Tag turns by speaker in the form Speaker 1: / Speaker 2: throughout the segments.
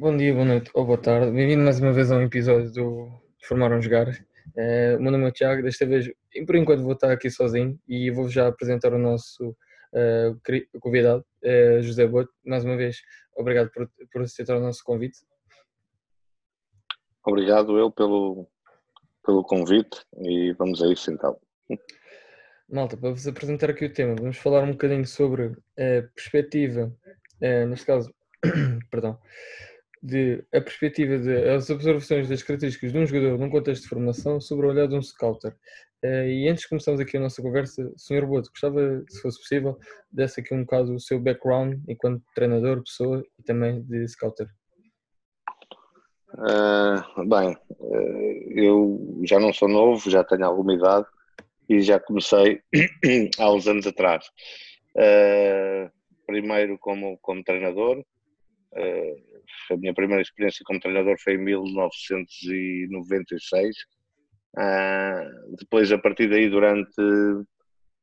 Speaker 1: Bom dia, boa noite ou boa tarde. Bem-vindo mais uma vez a um episódio do Formaram Jogar. Uh, o meu nome é Tiago, desta vez, por enquanto, vou estar aqui sozinho e vou já apresentar o nosso uh, convidado, uh, José Boto. Mais uma vez, obrigado por, por aceitar o nosso convite.
Speaker 2: Obrigado eu pelo, pelo convite e vamos a isso então.
Speaker 1: Malta, para vos apresentar aqui o tema, vamos falar um bocadinho sobre a perspectiva, neste caso, perdão, de a perspectiva de as observações das características de um jogador num contexto de formação sobre o olhar de um scouter. Uh, e antes de começarmos aqui a nossa conversa, Sr. Boto, gostava, se fosse possível, desse aqui um bocado o seu background enquanto treinador, pessoa e também de scouter.
Speaker 2: Uh, bem, uh, eu já não sou novo, já tenho alguma idade e já comecei há uns anos atrás. primeiro como, como treinador, a minha primeira experiência como treinador foi em 1996. Uh, depois, a partir daí, durante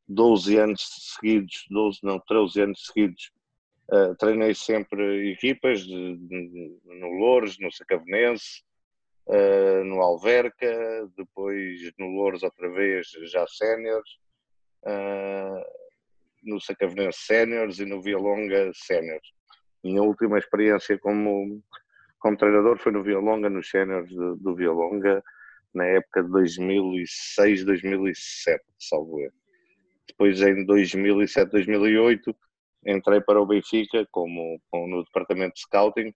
Speaker 2: 12 anos seguidos, 12 não, 13 anos seguidos, uh, treinei sempre equipas de, de, no Louros, no Sacavenense, uh, no Alverca, depois no Louros outra vez já séniores, no Sacavenense séniores e no Via Longa séniores. Minha última experiência como, como treinador foi no Vialonga, nos séniores do, Vialonga, na época de 2006, 2007, salvo erro. Depois, em 2007, 2008, entrei para o Benfica como, como no departamento de scouting,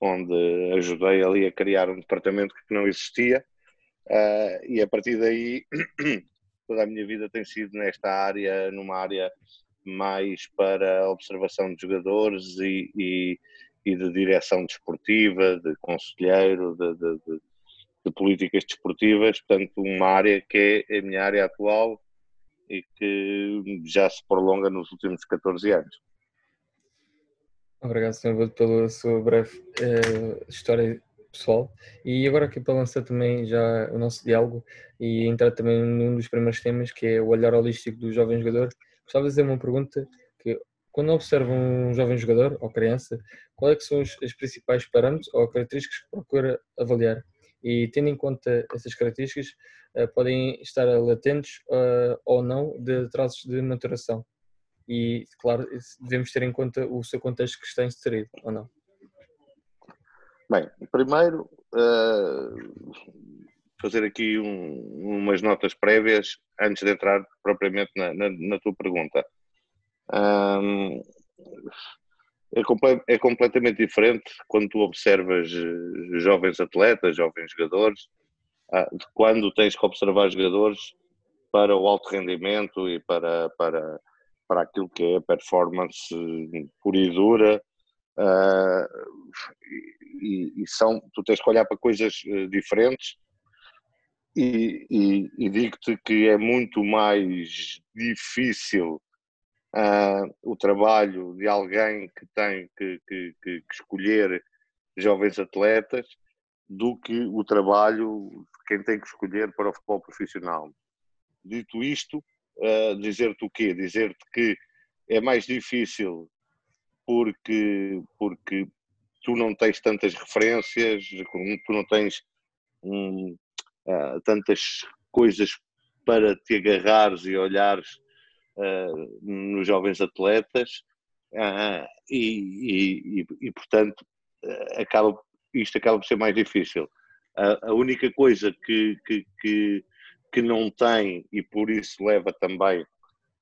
Speaker 2: onde ajudei ali a criar um departamento que não existia. Uh, e a partir daí, toda a minha vida tem sido nesta área, numa área mais para observação de jogadores e, e, e de direção desportiva, de conselheiro, de, de, de, de, políticas desportivas, portanto uma área que é a minha área atual e que já se prolonga nos últimos 14 anos.
Speaker 1: Obrigado, Sr. pela sua breve uh, história pessoal. E agora aqui para lançar também já o nosso diálogo e entrar também num dos primeiros temas, que é o olhar holístico do jovem jogador, Gostava de fazer uma pergunta que quando observa um jovem jogador ou criança, quais é são os, os principais parâmetros ou características que procura avaliar? E tendo em conta essas características, uh, podem estar latentes uh, ou não de atrasos de maturação. E, claro, devemos ter em conta o seu contexto que está inserido, ou não?
Speaker 2: Bem, primeiro, uh, fazer aqui um, umas notas prévias antes de entrar propriamente na, na, na tua pergunta. É, comple é, completamente diferente quando tu observas eh, jovens atletas, jovens jogadores, uh, de quando tens que observar jogadores para o alto rendimento e para, para, para aquilo que é performance pura e dura. Uh, e, e, são, tu tens que olhar para coisas eh, diferentes e, e, e digo-te que é muito mais difícil uh, o trabalho de alguém que tem que, que, que, que, escolher jovens atletas do que o trabalho de quem tem que escolher para o futebol profissional. Dito isto, uh, dizer-te o quê? Dizer-te que é mais difícil porque, porque tu não tens tantas referências, tu não tens um, uh, tantas coisas para te agarrares e olhares uh, nos jovens atletas uh, e, e, e, portanto acaba, isto acaba por ser mais difícil. a única coisa que, que, que, que não tem e por isso leva também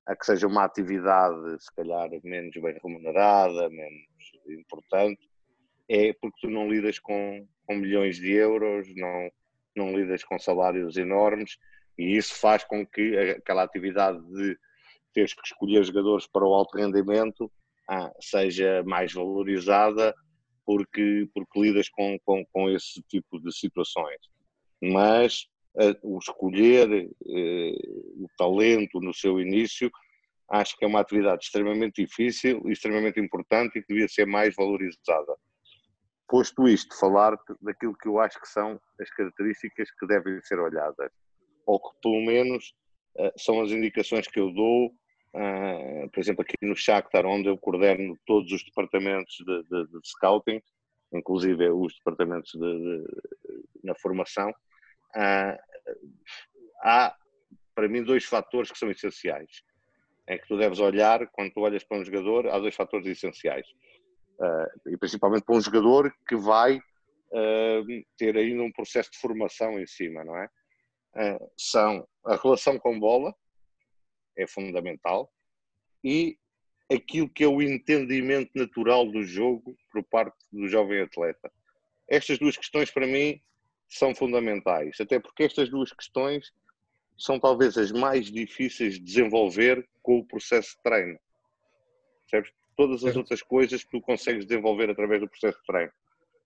Speaker 2: a que seja uma atividade se calhar menos bem remunerada, menos importante, é porque tu não lidas com, com milhões de euros, não, não lidas com salários enormes e isso faz com que aquela atividade de teres que escolher jogadores para o alto rendimento ah, seja mais valorizada porque, porque lidas com, com, com esse tipo de situações. Mas ah, o escolher eh, o talento no seu início acho que é uma atividade extremamente difícil extremamente importante e que devia ser mais valorizada. Posto isto, falar-te daquilo que eu acho que são as características que devem ser olhadas, ou que pelo menos uh, são as indicações que eu dou, uh, por exemplo, aqui no Shakhtar, onde eu coordeno todos os departamentos de, de, de scouting, inclusive os departamentos de, de, na formação, uh, há, para mim, dois fatores que são essenciais. É que tu deves olhar, quando tu olhas para um jogador, há dois fatores essenciais. Uh, e principalmente para um jogador que vai uh, ter ainda um processo de formação em cima, não é? Uh, são a relação com bola, é fundamental, e aquilo que é o entendimento natural do jogo por parte do jovem atleta. Estas duas questões, para mim, são fundamentais, até porque estas duas questões são talvez as mais difíceis de desenvolver com o processo de treino. Percebes? Todas as outras coisas que tu consegues desenvolver através do processo de treino.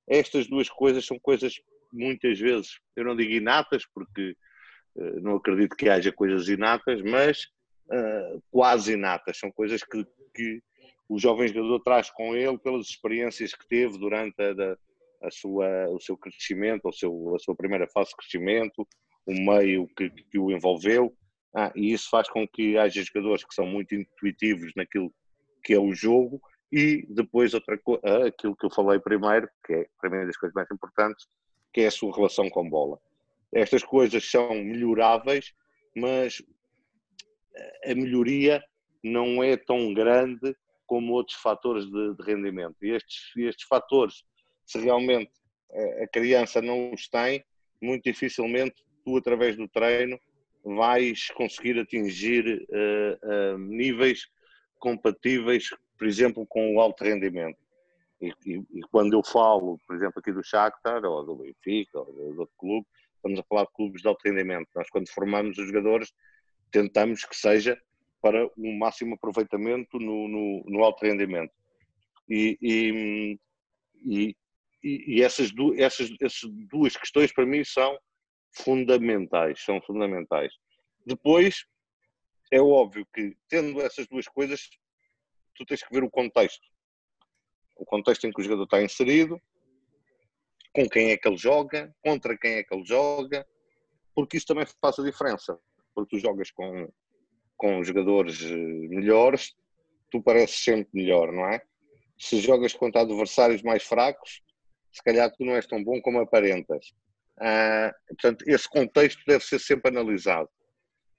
Speaker 2: Estas duas coisas são coisas muitas vezes, eu não digo inatas, porque uh, não acredito que haja coisas inatas, mas uh, quase inatas. São coisas que, que o jovem jogador traz com ele pelas experiências que teve durante a, a sua, o seu crescimento, o seu, a sua primeira fase de crescimento, o meio que, que o envolveu, ah, e isso faz com que haja jogadores que são muito intuitivos naquilo que é o jogo e depois outra coisa, aquilo que eu falei primeiro, que é para mim das coisas mais importantes, que é a sua relação com bola. Estas coisas são melhoráveis, mas a melhoria não é tão grande como outros fatores de, de rendimento. E estes, estes fatores, se realmente a criança não os tem, muito dificilmente tu, através do treino, vais conseguir atingir uh, uh, níveis compatíveis, por exemplo, com o alto rendimento. E, e, e, quando eu falo, por exemplo, aqui do Shakhtar, ou do Benfica, ou do, outro clube, estamos a falar de clubes de alto rendimento. Nós, quando formamos os jogadores, tentamos que seja para um máximo aproveitamento no, no, no alto rendimento. E, e, e essas, du essas, essas duas questões, para mim, são fundamentais, são fundamentais. Depois, é óbvio que, tendo essas duas coisas, tu tens que ver o contexto. O contexto em que o jogador está inserido, com quem é que ele joga, contra quem é que ele joga, porque isso também faz a diferença. Porque tu jogas com, com jogadores eh, melhores, tu pareces sempre melhor, não é? Se jogas contra adversários mais fracos, se calhar tu não és tão bom como aparentas. Uh, portanto, esse contexto deve ser sempre analisado.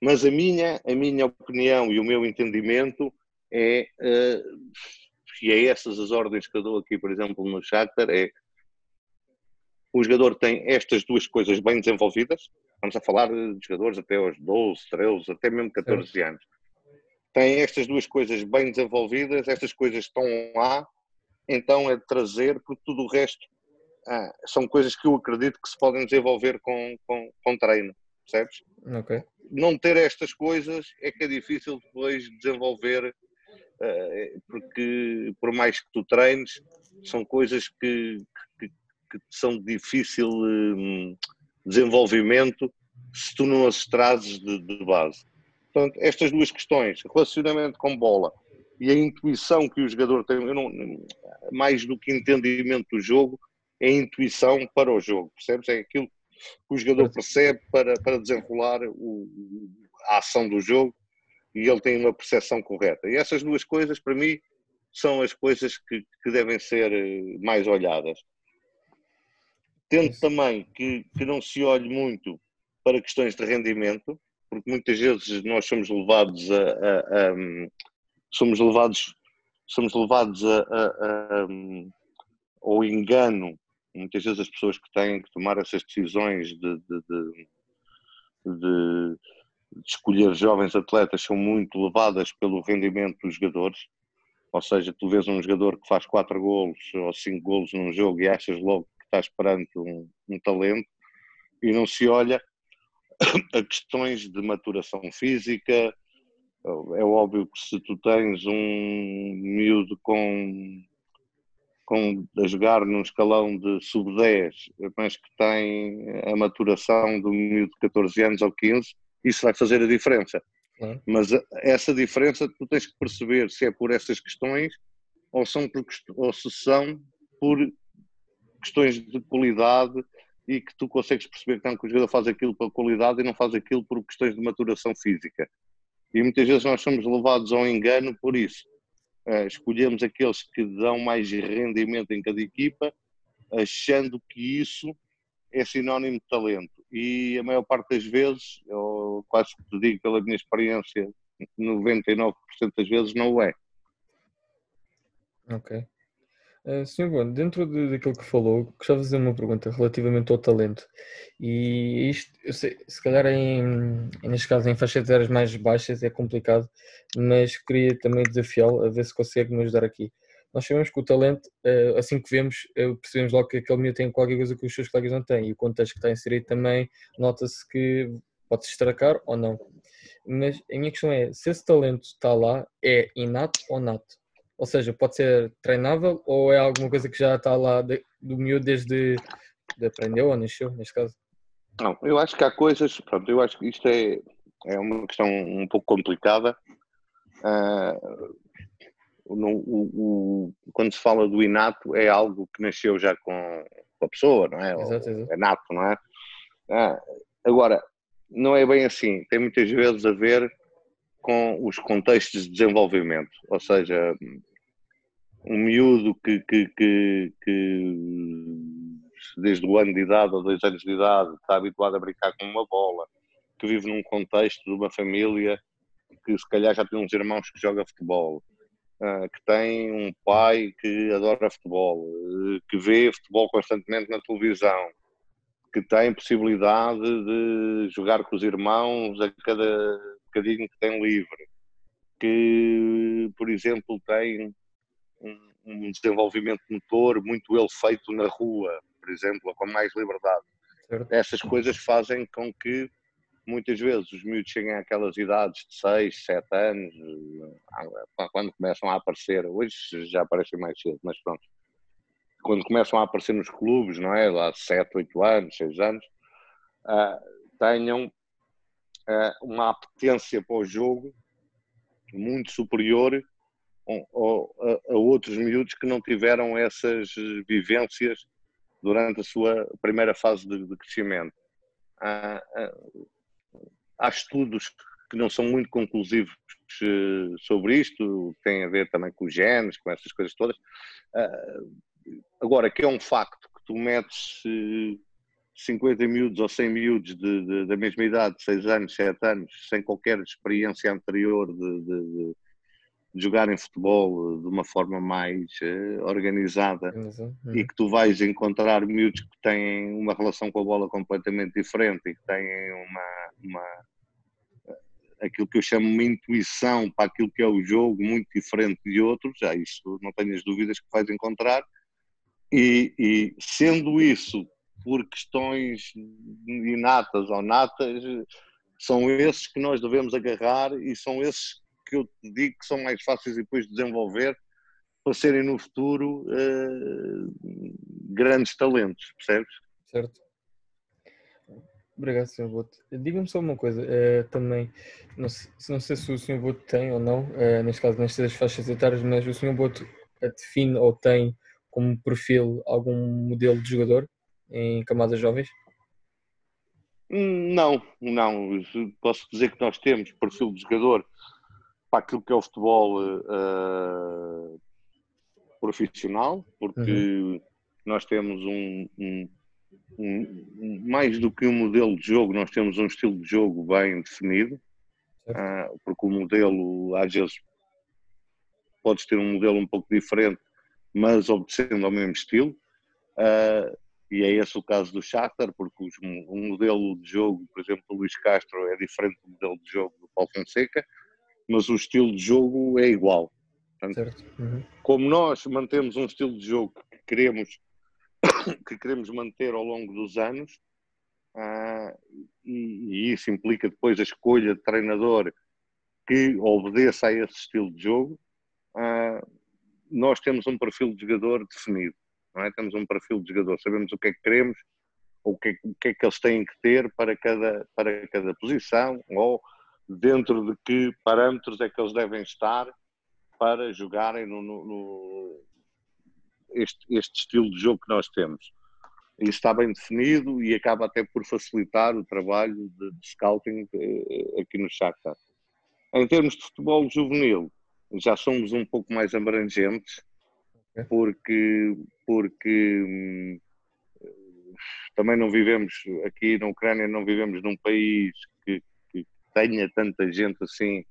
Speaker 2: Mas a minha, a minha opinião e o meu entendimento é, uh, e é essas as ordens que eu dou aqui, por exemplo, no Shakhtar, é o jogador tem estas duas coisas bem desenvolvidas, vamos a falar de jogadores até aos 12, 13, até mesmo 14 anos, tem estas duas coisas bem desenvolvidas, estas coisas estão lá, então é de trazer, porque tudo o resto ah, são coisas que eu acredito que se podem desenvolver com, com, com treino, percebes?
Speaker 1: Ok.
Speaker 2: Não ter estas coisas é que é difícil depois desenvolver, uh, porque por mais que tu treines, são coisas que, que, que são de difícil um, desenvolvimento se tu não as trazes de, de base. Portanto, estas duas questões, relacionamento com bola e a intuição que o jogador tem, não, mais do que entendimento do jogo, é intuição para o jogo, percebes? É aquilo que o jogador percebe para, para desenrolar o, a ação do jogo e ele tem uma percepção correta. E essas duas coisas, para mim, são as coisas que, que devem ser eh, mais olhadas. Tendo também que, que não se olhe muito para questões de rendimento, porque muitas vezes nós somos levados a, a, a somos levados somos levados a, a, ao engano muitas vezes as pessoas que têm que tomar essas decisões de, de, de, de, escolher jovens atletas são muito levadas pelo rendimento dos jogadores. Ou seja, tu vês um jogador que faz 4 golos ou 5 golos num jogo e achas logo que estás perante um, um talento e não se olha a questões de maturação física. É óbvio que se tu tens um miúdo com com, a jogar num escalão de sub-10, mas que tem a maturação um miúdo de 14 anos ou 15, isso vai fazer a diferença. Mas essa diferença tu tens que perceber se é por essas questões ou, são por, ou se são por questões de qualidade e que tu consegues perceber então, que o jogador faz aquilo pela qualidade e não faz aquilo por questões de maturação física. E muitas vezes nós somos levados ao engano por isso escolhemos aqueles que dão mais rendimento em cada equipa achando que isso é sinónimo de talento. E a maior parte das vezes, eu quase te digo pela minha experiência, 99% das vezes não o é.
Speaker 1: Ok. Uh, Senhor Bom, dentro de, daquilo que falou, gostava de fazer uma pergunta relativamente ao talento. E isto, eu sei, se calhar em, neste caso em faixas etárias mais baixas é complicado, mas queria também desafiá-lo a ver se consegue me ajudar aqui. Nós sabemos que o talento, uh, assim que vemos, uh, percebemos logo que aquele menino tem qualquer coisa que os seus colegas não têm, e o contexto que está inserido também nota-se que pode se estracar ou não. Mas a minha questão é, se esse talento está lá, é inato ou nato? Ou seja, pode ser treinável ou é alguma coisa que já está lá de, do miúdo desde de aprendeu ou nasceu, neste caso?
Speaker 2: Não, eu acho que há coisas, pronto, eu acho que isto é, é uma questão um pouco complicada. Uh, no, o, o, quando se fala do inato, é algo que nasceu já com, com a pessoa, não é? Exato, exato. É nato, não é? Ah, agora, não é bem assim. Tem muitas vezes a ver com os contextos de desenvolvimento. Ou seja, um miúdo que, que, que, que, desde o ano de idade ou dois anos de idade está habituado a brincar com uma bola, que vive num contexto de uma família que se calhar já tem uns irmãos que jogam futebol, ah, que tem um pai que adora futebol, que vê futebol constantemente na televisão, que tem possibilidade de jogar com os irmãos a cada bocadinho que tem livre, que, por exemplo, tem um, um desenvolvimento motor muito ele feito na rua, por exemplo, com mais liberdade. Certo. Essas coisas fazem com que muitas vezes os miúdos cheguem àquelas idades de 6, 7 anos, eh, quando começam a aparecer, hoje já aparecem mais cedo, mas pronto, quando começam a aparecer nos clubes, não é? Lá 7, 8 anos, 6 anos, uh, tenham uh, uma apetência para o jogo muito superior a, a, outros miúdos que não tiveram essas vivências durante a sua primeira fase de, de crescimento. Há, há, estudos que não são muito conclusivos eh, sobre isto, tem a ver também com os genes, com essas coisas todas. Ah, agora, que é um facto que tu metes 50 eh, miúdos ou 100 miúdos de, de, da mesma idade, 6 anos, 7 anos, sem qualquer experiência anterior de, de jogarem futebol de uma forma mais uh, organizada uhum. e que tu vais encontrar miúdos que têm uma relação com a bola completamente diferente e que têm uma, uma aquilo que eu chamo uma intuição para aquilo que é o jogo muito diferente de outros, já isso não tenho as dúvidas que vais encontrar e, e sendo isso por questões inatas ou natas são esses que nós devemos agarrar e são esses que eu te digo que são mais fáceis depois de desenvolver para serem no futuro uh, grandes talentos, percebes?
Speaker 1: Certo. Obrigado, Sr. Boto. Diga-me só uma coisa, uh, também, não sei, não sei, se o Sr. Boto tem ou não, uh, neste caso nestas faixas etárias, mas o Sr. Boto define ou tem como perfil algum modelo de jogador em camadas jovens?
Speaker 2: Hum, não, não. Posso dizer que nós temos perfil de jogador para aquilo que é o futebol uh, profissional, porque uhum. nós temos um, um, um, mais do que um modelo de jogo, nós temos um estilo de jogo bem definido, uh, porque o modelo às vezes podes ter um modelo um pouco diferente, mas obedecendo ao mesmo estilo. Uh, e é esse o caso do Shakhtar, porque os, um modelo de jogo, por exemplo, do Luís Castro é diferente do modelo de jogo do Paulo Fonseca, mas o estilo de jogo é igual. Portanto, uhum. Como nós mantemos um estilo de jogo que queremos, que queremos manter ao longo dos anos, uh, e, e, isso implica depois a escolha de treinador que obedeça a esse estilo de jogo, uh, nós temos um perfil de jogador definido. É? Temos um perfil de jogador, sabemos o que é que queremos, o que, é, o que é que eles têm que ter para cada, para cada posição, ou dentro de que parâmetros é que eles devem estar para jogarem no, no, no este, este, estilo de jogo que nós temos. Isso está bem definido e acaba até por facilitar o trabalho de, de scouting eh, aqui no Shakhtar. Em termos de futebol juvenil, já somos um pouco mais abrangentes porque, porque hum, também não vivemos aqui na Ucrânia, não vivemos num país tenha tanta gente assim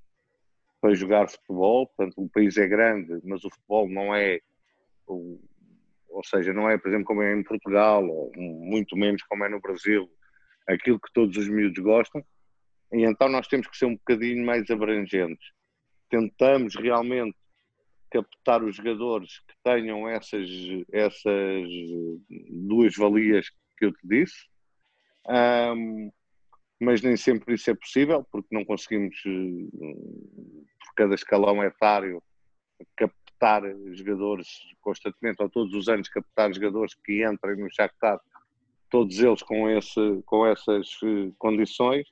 Speaker 2: para jogar futebol. Portanto, o país é grande, mas o futebol não é, ou seja, não é, por exemplo, como é em Portugal, ou muito menos como é no Brasil, aquilo que todos os miúdos gostam. E então nós temos que ser um bocadinho mais abrangentes. Tentamos realmente captar os jogadores que tenham essas, essas duas valias que eu te disse, um, mas nem sempre isso é possível, porque não conseguimos, por cada escalão etário, captar jogadores constantemente, ou todos os anos captar jogadores que entrem no Shakhtar, todos eles com, esse, com essas eh, condições,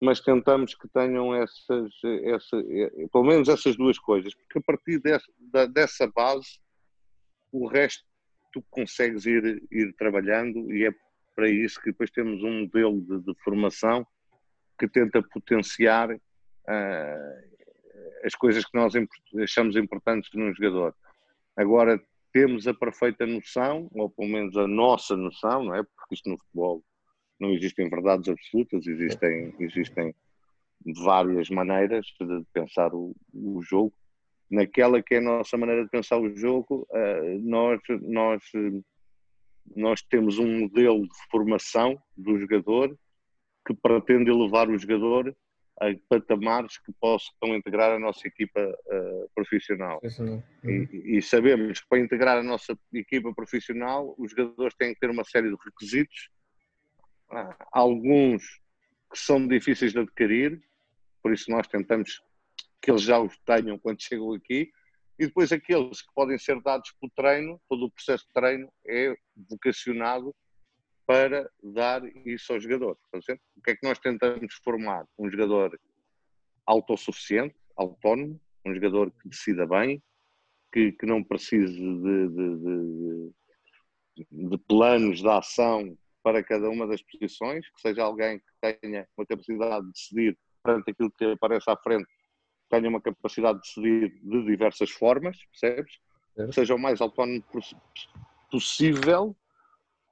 Speaker 2: mas tentamos que tenham essas, essa, eh, pelo menos essas duas coisas, porque a partir dessa, dessa base, o resto tu consegues ir, ir trabalhando e é para isso que depois temos um modelo de, de formação que tenta potenciar uh, as coisas que nós achamos importantes num jogador. Agora, temos a perfeita noção, ou pelo menos a nossa noção, não é? Porque isto no futebol não existem verdades absolutas, existem, existem várias maneiras de pensar o, o jogo. Naquela que é a nossa maneira de pensar o jogo, uh, nós, nós, nós temos um modelo de formação do jogador que pretende elevar o jogador a patamares que possam integrar a nossa equipa uh, profissional. E, e, sabemos que para integrar a nossa equipa profissional, os jogadores têm que ter uma série de requisitos alguns que são difíceis de adquirir, por isso nós tentamos que eles já os tenham quando chegam aqui, e depois aqueles que podem ser dados pelo treino, todo o processo de treino é vocacionado para dar isso ao jogador. O que é que nós tentamos formar? Um jogador autossuficiente, autónomo, um jogador que decida bem, que, que não precise de, de, de, de planos de ação para cada uma das posições, que seja alguém que tenha uma capacidade de decidir perante aquilo que aparece à frente, tenha uma capacidade de decidir de diversas formas, percebes? É. Seja o mais autónomo possível,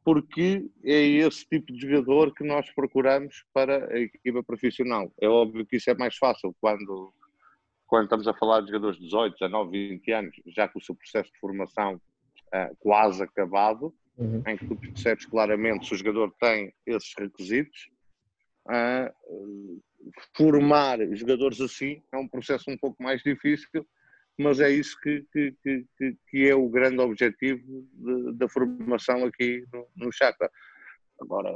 Speaker 2: porque é esse tipo de jogador que nós procuramos para a equipa profissional. É óbvio que isso é mais fácil quando, quando estamos a falar de jogadores de 18, 19, 20 anos, já com o seu processo de formação uh, quase acabado, uhum. em que tu percebes claramente se o jogador tem esses requisitos. Uh, formar jogadores assim é um processo um pouco mais difícil, mas é isso que, que, que, que é o grande objetivo de, da formação aqui no, no Shakhtar. Agora,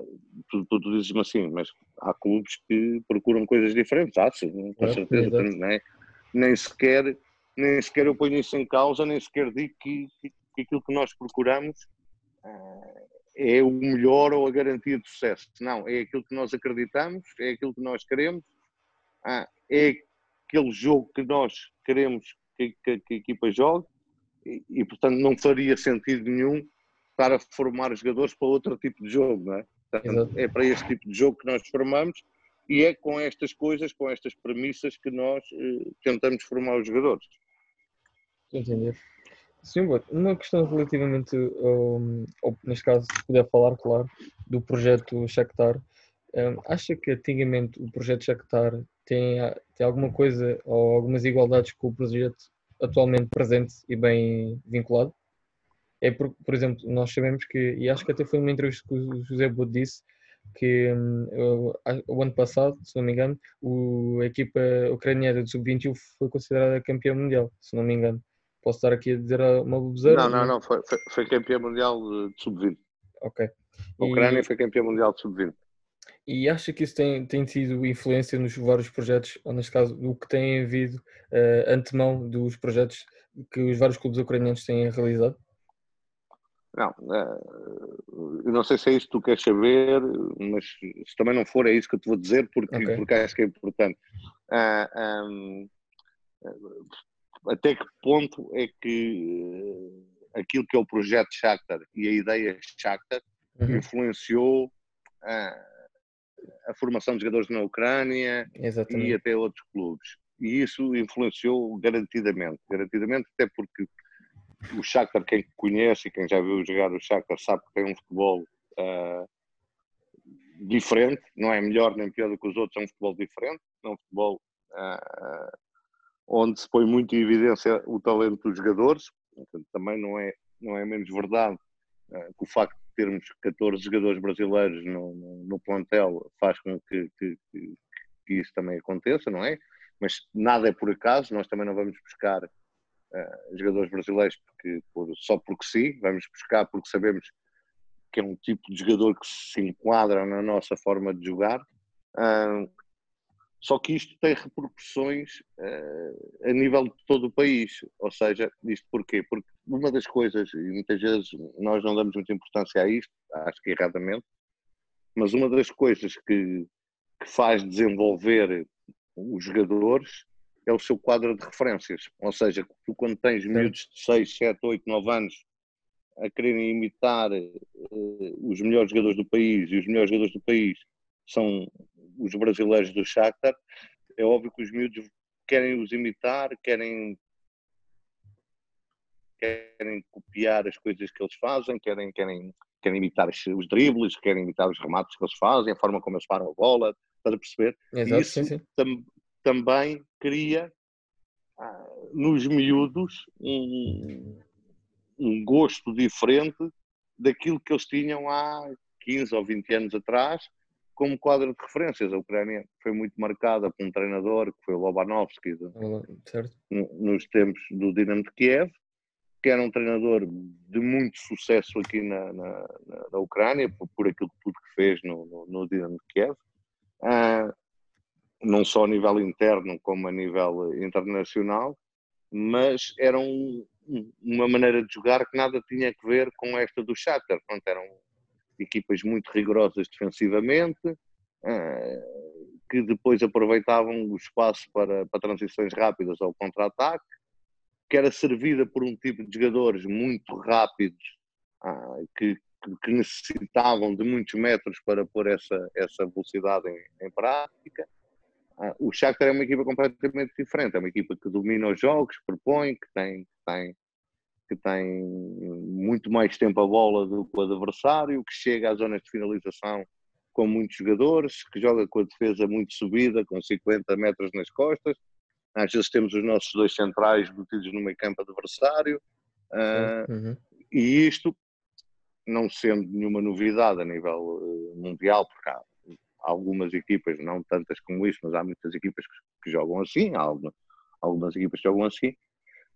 Speaker 2: tu, tu, tu dizes-me assim, mas há clubes que procuram coisas diferentes, há sim, com é, certeza, é, nem sequer nem sequer eu ponho isso em causa, nem sequer digo que, que, que aquilo que nós procuramos é o melhor ou a garantia de sucesso. Não, é aquilo que nós acreditamos, é aquilo que nós queremos, ah, é aquele jogo que nós queremos que, que, que a equipa jogue e, e, portanto, não faria sentido nenhum para formar jogadores para outro tipo de jogo, não é? Portanto, é para este tipo de jogo que nós formamos e é com estas coisas, com estas premissas que nós eh, tentamos formar os jogadores.
Speaker 1: Entender. Sim, uma questão relativamente, um, ou neste caso, se puder falar, claro, do projeto Shakhtar, um, acha que antigamente o projeto Shakhtar tem, tem alguma coisa ou algumas igualdades com o projeto atualmente presente e bem vinculado? É por, por exemplo, nós sabemos que, e acho que até foi uma entrevista que o José Bud disse, que um, o ano passado, se não me engano, o, a equipa ucraniana do Sub-21 foi considerada campeã mundial, se não me engano. Posso estar aqui a dizer uma bobeira?
Speaker 2: Não, não, não, foi, foi, foi campeão mundial de sub-20.
Speaker 1: Ok.
Speaker 2: A Ucrânia e... foi campeão mundial de sub-20.
Speaker 1: E acha que isso tem, tem tido influência nos vários projetos, ou neste caso, o que tem havido uh, antemão dos projetos que os vários clubes ucranianos têm realizado?
Speaker 2: Não, uh, eu não sei se é isso que tu queres saber, mas se também não for, é isso que eu te vou dizer, porque, okay. porque acho que é importante. Uh, um, até que ponto é que uh, aquilo que é o projeto Shakhtar e a ideia Shakhtar uhum. influenciou uh, a formação de jogadores na Ucrânia Exatamente. e até outros clubes. E isso influenciou garantidamente, garantidamente até porque o Shakhtar, quem conhece e quem já viu jogar o Shakhtar sabe que tem um futebol uh, diferente, não é melhor nem pior do que os outros, é um futebol diferente, é um futebol uh, onde se põe muito em evidência o talento dos jogadores, Portanto, também não é, não é menos verdade uh, que o facto de termos 14 jogadores brasileiros no, no, no plantel faz com que, que, que, que, isso também aconteça, não é? Mas nada é por acaso, nós também não vamos buscar uh, jogadores brasileiros porque, por, só porque sim, vamos buscar porque sabemos que é um tipo de jogador que se enquadra na nossa forma de jogar. Uh, só que isto tem repercussões uh, a nível de todo o país. Ou seja, isto porquê? Porque uma das coisas, e muitas vezes nós não damos muita importância a isto, acho que erradamente, mas uma das coisas que, que faz desenvolver os jogadores é o seu quadro de referências. Ou seja, tu quando tens miúdos de 6, 7, 8, 9 anos a quererem imitar uh, os melhores jogadores do país e os melhores jogadores do país são os brasileiros do Shakhtar, é óbvio que os miúdos querem os imitar, querem querem copiar as coisas que eles fazem, querem, querem, querem imitar os dribles, querem imitar os remates que eles fazem, a forma como eles param a bola, para perceber?
Speaker 1: Exato,
Speaker 2: isso
Speaker 1: sim, sim.
Speaker 2: Tam, também cria ah, nos miúdos um, um gosto diferente daquilo que eles tinham há 15 ou 20 anos atrás, como quadro de referências. A Ucrânia foi muito marcada por um treinador, que foi o Lobanovsky, nos tempos do Dinamo de Kiev, que era um treinador de muito sucesso aqui na, na, na Ucrânia, por, por, aquilo tudo que fez no, no, no Dinamo de Kiev. Uh, não só a nível interno como a nível internacional, mas era um, uma maneira de jogar que nada tinha a ver com esta do Shakhtar. Pronto, eram equipas muito rigorosas defensivamente, eh, que depois aproveitavam o espaço para, para transições rápidas ao contra-ataque, que era servida por um tipo de jogadores muito rápidos, ah, que, que necessitavam de muitos metros para pôr essa, essa velocidade em, em prática. Ah, o Shakhtar é uma equipa completamente diferente, é uma equipa que domina os jogos, propõe, que tem, tem que tem muito mais tempo a bola do que o adversário, que chega às zonas de finalização com muitos jogadores, que joga com a defesa muito subida, com 50 metros nas costas. Às vezes temos os nossos dois centrais metidos no meio campo adversário. Uh, uhum. E isto, não sendo nenhuma novidade a nível uh, mundial, porque há algumas equipas, não tantas como isso, mas há muitas equipas que, que jogam assim, há algumas, algumas equipas que jogam assim,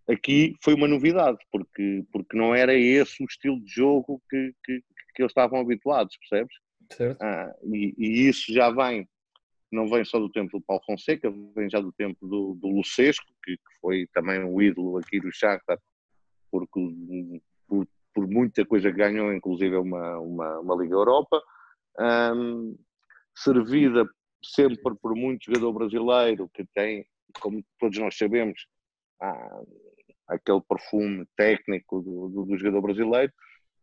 Speaker 2: aqui foi uma novidade, porque, porque não era esse o estilo de jogo que, que, que eles estavam habituados, percebes?
Speaker 1: Certo.
Speaker 2: Ah, e, e, isso já vem, não vem só do tempo do Paulo Fonseca, vem já do tempo do, do Lucesco, que, que foi também o ídolo aqui do Shakhtar, porque por, por, muita coisa que ganhou, inclusive uma, uma, uma Liga Europa, um, servida sempre por muito jogador brasileiro que tem, como todos nós sabemos, ah, aquele perfume técnico do, do, do, jogador brasileiro,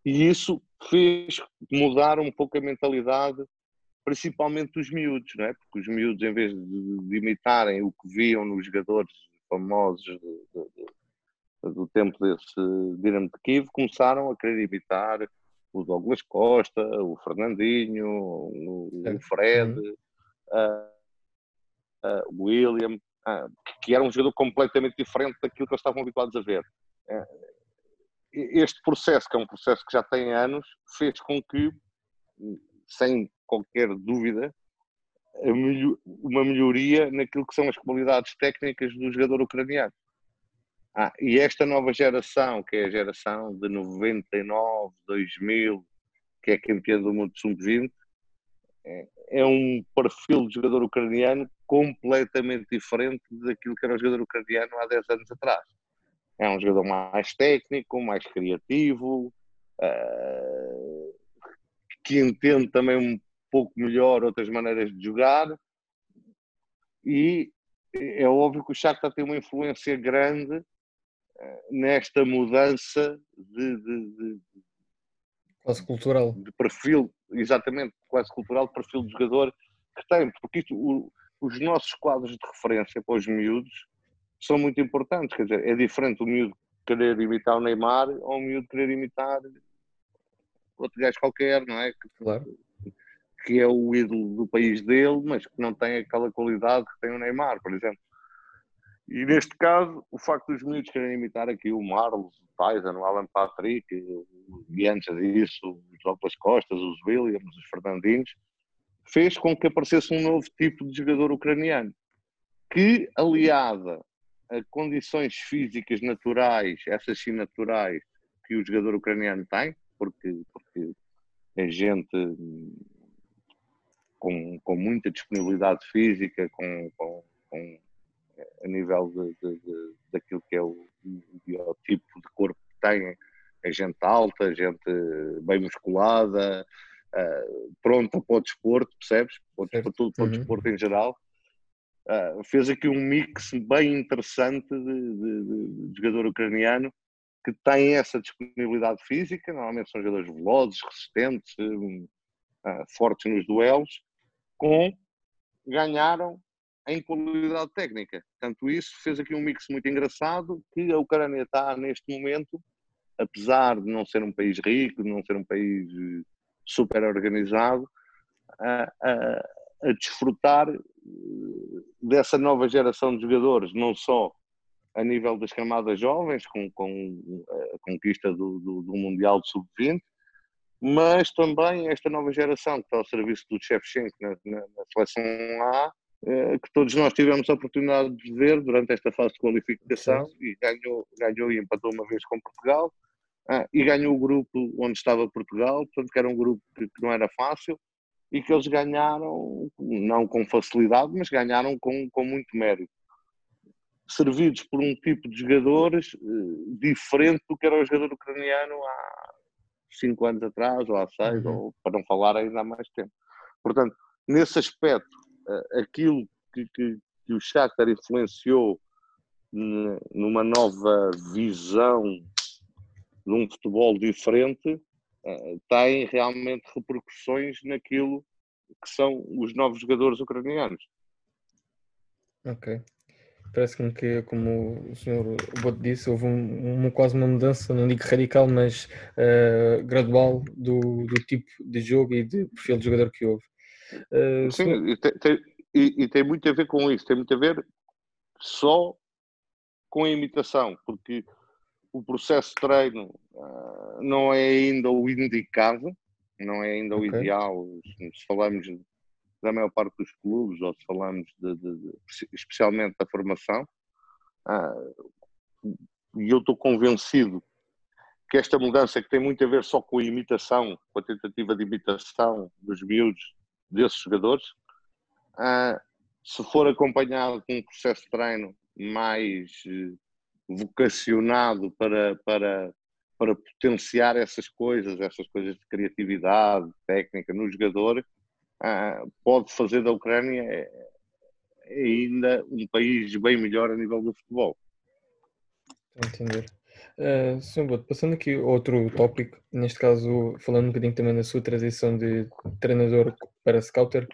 Speaker 2: e isso fez mudar um pouco a mentalidade, principalmente dos miúdos, não é? Porque os miúdos, em vez de, de imitarem o que viam nos jogadores famosos de, do tempo desse Dinamo de Kiev, começaram a querer imitar o Douglas Costa, o Fernandinho, o, o Fred, uh, uh, o William, que era um jogador completamente diferente daquilo que eles estavam habituados a ver. Ah, este processo, que é um processo que já tem anos, fez com que, sem qualquer dúvida, uma melhoria naquilo que são as qualidades técnicas do jogador ucraniano. Ah, e esta nova geração, que é a geração de 99, 2000, que é campeã do mundo sub-20, é, um perfil de jogador ucraniano completamente diferente daquilo que era o jogador ucraniano há 10 anos atrás. É um jogador mais técnico, mais criativo, uh, que entende também um pouco melhor outras maneiras de jogar e é óbvio que o Shakhtar tem uma influência grande uh, nesta mudança de, de, de,
Speaker 1: quase cultural
Speaker 2: de perfil, exatamente, quase cultural de perfil de jogador que tem, porque isto, o, os nossos quadros de referência para os miúdos são muito importantes. Quer dizer, é diferente o miúdo querer imitar o Neymar ou um miúdo querer imitar outro gajo qualquer, não é? Que,
Speaker 1: claro.
Speaker 2: que é o ídolo do país dele, mas que não tem aquela qualidade que tem o Neymar, por exemplo. E neste caso, o facto dos miúdos querem imitar aqui o Marlos, o Tyson, o Alan Patrick, e antes disso, os Douglas Costas, os Williams, os Fernandinhos, fez com que aparecesse um novo tipo de jogador ucraniano, que, aliada a condições físicas naturais, essas sim naturais, que o jogador ucraniano tem, porque, porque é gente com, com muita disponibilidade física, com, com, com a nível de, de, de, daquilo que é o, o biotipo de corpo que tem, é gente alta, gente bem musculada, uh, pronta para o desporto, percebes? Para, para tudo, para o uhum. desporto em geral. Uh, fez aqui um mix bem interessante de, de, de, jogador ucraniano que tem essa disponibilidade física, normalmente são jogadores velozes, resistentes, uh, fortes nos duelos, com ganharam em qualidade técnica. Portanto, isso fez aqui um mix muito engraçado que a Ucrânia está neste momento, apesar de não ser um país rico, de não ser um país eh, super organizado, a, a, a desfrutar eh, dessa nova geração de jogadores, não só a nível das camadas jovens, com, com a conquista do, do, do Mundial de Sub-20, mas também esta nova geração que está ao serviço do Shevchenko na, na, na seleção A, eh, que todos nós tivemos a oportunidade de ver durante esta fase de qualificação e ganhou, ganhou e empatou uma vez com Portugal ah, e ganhou o grupo onde estava Portugal, portanto que era um grupo que, que, não era fácil e que eles ganharam, não com facilidade, mas ganharam com, com muito mérito. Servidos por um tipo de jogadores uh, diferente do que era o jogador ucraniano há cinco anos atrás, ou há seis, uhum. ou para não falar ainda há mais tempo. Portanto, nesse aspecto, aquilo que, que, que o Shakhtar influenciou numa nova visão de um futebol diferente uh, tem realmente repercussões naquilo que são os novos jogadores ucranianos.
Speaker 1: Ok. Parece-me que, como o senhor Boto disse, houve um, um, quase uma mudança, não digo radical, mas uh, gradual do, do, tipo de jogo e de perfil de jogador que houve.
Speaker 2: Uh, Sim, e, tem, e, e tem muito a ver com isso, tem muito a ver só com a imitação, porque o processo de treino uh, não é ainda o indicado, não é ainda okay. o ideal. Se falamos da maior parte dos clubes, ou se falamos de, de, de, especialmente da formação, uh, e eu estou convencido que esta mudança que tem muito a ver só com a imitação, com a tentativa de imitação dos miúdos desses jogadores, uh, se for acompanhado com um processo de treino mais uh, vocacionado para, para, para potenciar essas coisas, essas coisas de criatividade, técnica no jogador, uh, pode fazer da Ucrânia eh, ainda um país bem melhor a nível do futebol.
Speaker 1: Entender. Uh, Sr. passando aqui outro tópico, neste caso falando um bocadinho também da sua transição de treinador para scouter,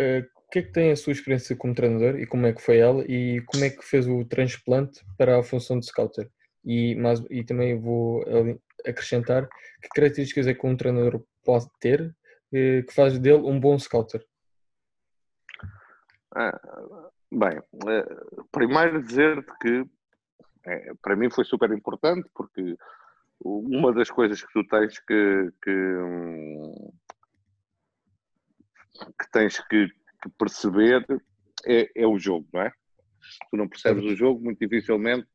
Speaker 1: uh, o que é que tem a sua experiência como treinador e como é que foi ela e como é que fez o transplante para a função de scouter? E, mas, e também vou acrescentar que características é que um treinador pode ter eh, que faz dele um bom scouter?
Speaker 2: Ah, bem, eh, primeiro dizer-te que é, para mim foi super importante porque uma das coisas que tu tens que, que, hum, que tens que, que perceber é, é, o jogo, não é? Se tu não percebes o jogo, muito dificilmente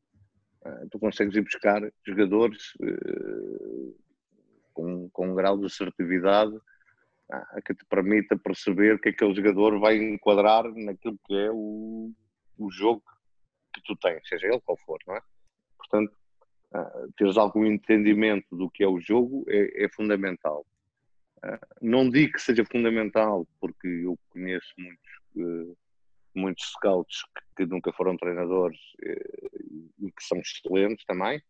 Speaker 2: uh, tu consegues ir buscar jogadores uh, com, com um grau de assertividade uh, que te permita perceber que aquele jogador vai enquadrar naquilo que é o, o jogo que tu tens, seja ele qual for, não é? Portanto, teres algum entendimento do que é o jogo é, é fundamental. Não digo que seja fundamental, porque eu conheço muitos, eh, muitos scouts que, nunca foram treinadores eh, e que são excelentes também,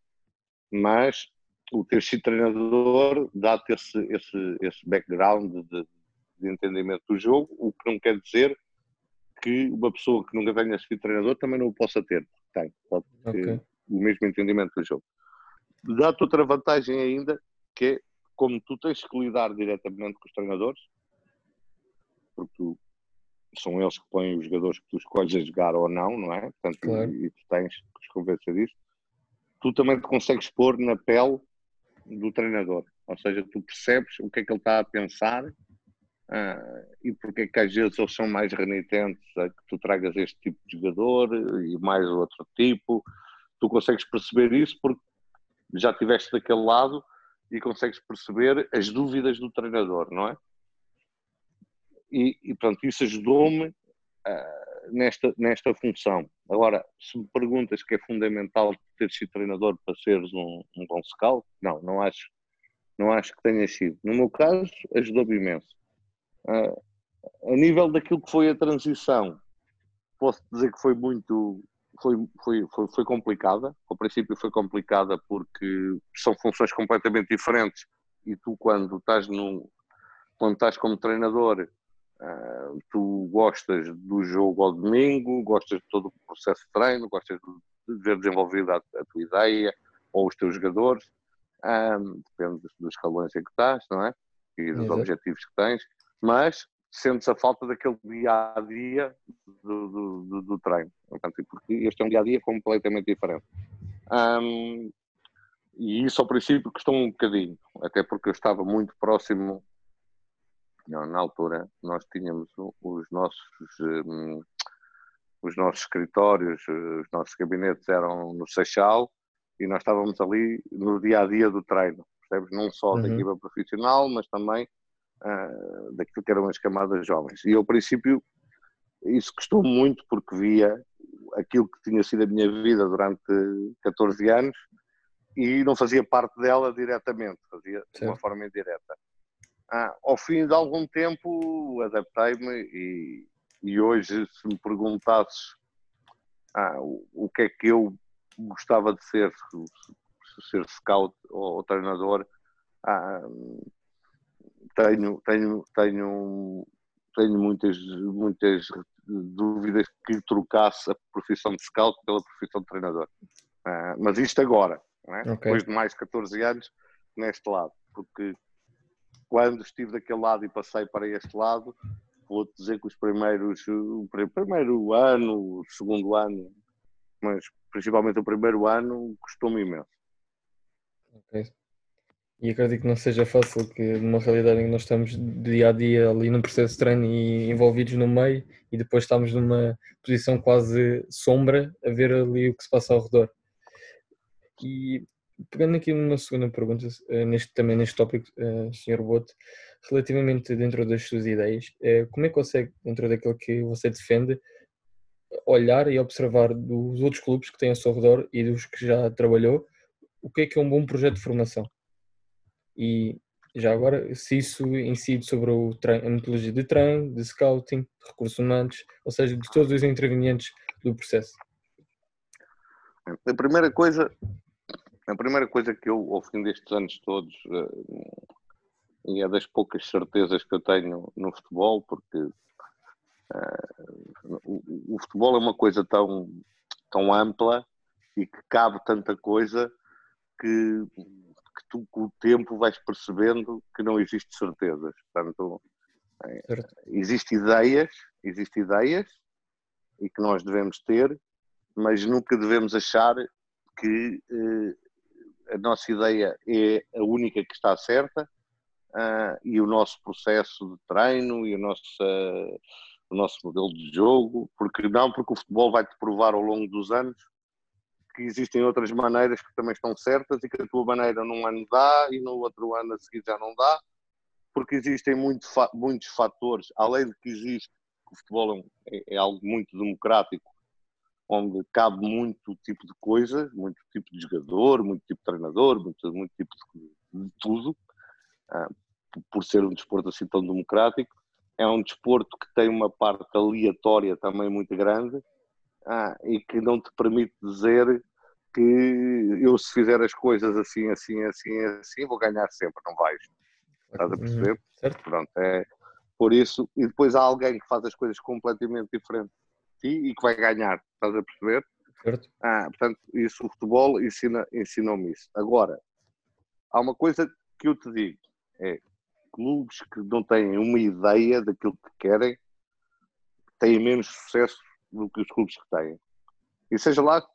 Speaker 2: mas o ter sido treinador dá-te esse, esse, esse background de, de, entendimento do jogo, o que não quer dizer que uma pessoa que nunca tenha sido treinador também não o possa ter. Tem, pode, okay. o mesmo entendimento do jogo. Dá-te outra vantagem ainda, que é como tu tens que lidar diretamente com os treinadores, porque tu, são eles que põem os jogadores que tu escolhes a jogar ou não, não é? Portanto, claro. e, e, tu tens que os convencer disso. Tu também te consegues pôr na pele do treinador, ou seja, tu percebes o que é que ele está a pensar uh, e porque é que às vezes eles são mais renitentes a que tu tragas este tipo de jogador e mais outro tipo. Tu consegues perceber isso porque já estiveste daquele lado e consegues perceber as dúvidas do treinador, não é? E, e pronto, isso ajudou-me uh, nesta, nesta função. Agora, se me perguntas que é fundamental ter sido treinador para seres um, um bom scout, não, não acho, não acho que tenha sido. No meu caso, ajudou-me imenso. Uh, a nível daquilo que foi a transição, posso dizer que foi muito foi, foi, foi, foi complicada. Ao princípio foi complicada porque são funções completamente diferentes e tu quando estás no quando estás como treinador uh, tu gostas do jogo ao domingo, gostas de todo o processo de treino, gostas de ver desenvolvida a, a tua ideia ou os teus jogadores, um, depende dos, dos escalões em que estás, não é? E dos Exato. objetivos que tens, mas sentes a falta daquele dia a dia do, do, do, treino. Portanto, porque este é um dia a dia completamente diferente. Um, e isso ao princípio custou um bocadinho, até porque eu estava muito próximo. Não, na altura, nós tínhamos os nossos, um, os nossos escritórios, os nossos gabinetes eram no Seixal e nós estávamos ali no dia a dia do treino, percebes? Não só uhum. da equipa profissional, mas também uh, daquilo que eram as camadas jovens. E ao princípio isso custou muito porque via aquilo que tinha sido a minha vida durante 14 anos e não fazia parte dela diretamente, fazia de uma forma indireta. Ah, ao fim de algum tempo adaptei-me e, e, hoje se me perguntasses ah, o, o, que é que eu gostava de ser, ser scout ou, ou treinador, ah, tenho, tenho, tenho, tenho muitas, muitas dúvidas que trocasse a profissão de scout pela profissão de treinador. Uh, mas isto agora, é? okay. depois de mais 14 anos, neste lado. Porque quando estive daquele lado e passei para este lado, vou-te dizer que os primeiros, o primeiro ano, o segundo ano, mas principalmente o primeiro ano, custou-me imenso.
Speaker 1: Ok. E acredito que não seja fácil, que numa realidade em que nós estamos dia a dia ali num processo de treino e envolvidos no meio e depois estamos numa posição quase sombra a ver ali o que se passa ao redor. E pegando aqui numa segunda pergunta, eh, neste, também neste tópico, uh, Sr. Bote, relativamente dentro das suas ideias, uh, como é que consegue, dentro daquilo que você defende, olhar e observar dos outros clubes que têm ao seu redor e dos que já trabalhou, o que é que é um bom projeto de formação? E já agora, se isso incide sobre a metodologia de treino, de scouting, de recursos humanos, ou seja, de todos os intervenientes do processo.
Speaker 2: A primeira coisa, a primeira coisa que eu, ao fim destes anos todos, eh, e é das poucas certezas que eu tenho no futebol, porque uh, o, o, futebol é uma coisa tão, tão ampla e que cabe tanta coisa que que tu com o tempo vais percebendo que não existe certezas. Portanto, é, existe ideias, existe ideias e que nós devemos ter, mas nunca devemos achar que eh, a nossa ideia é a única que está certa uh, e o nosso processo de treino e o nosso, uh, o nosso modelo de jogo, porque não, porque o futebol vai-te provar ao longo dos anos que existem outras maneiras que também estão certas e que a tua maneira num ano dá e no outro ano a seguir já não dá, porque existem muito, muitos fatores, além de que existe, o futebol é, é, algo muito democrático, onde cabe muito tipo de coisa, muito tipo de jogador, muito tipo de treinador, muito, muito tipo de, de tudo, ah, por ser um desporto assim tão democrático. É um desporto que tem uma parte aleatória também muito grande, ah, e que não te permite dizer que eu se fizer as coisas assim, assim, assim, assim, vou ganhar sempre, não vais. Estás a perceber? Uhum, certo. Pronto, é por isso, e depois há alguém que faz as coisas completamente diferentes de ti e que vai ganhar, estás a perceber?
Speaker 1: Certo.
Speaker 2: Ah, portanto, isso, o futebol ensina, ensinou-me isso. Agora, há uma coisa que eu te digo, é clubes que não têm uma ideia daquilo que querem têm menos sucesso do que os clubes têm. E seja lá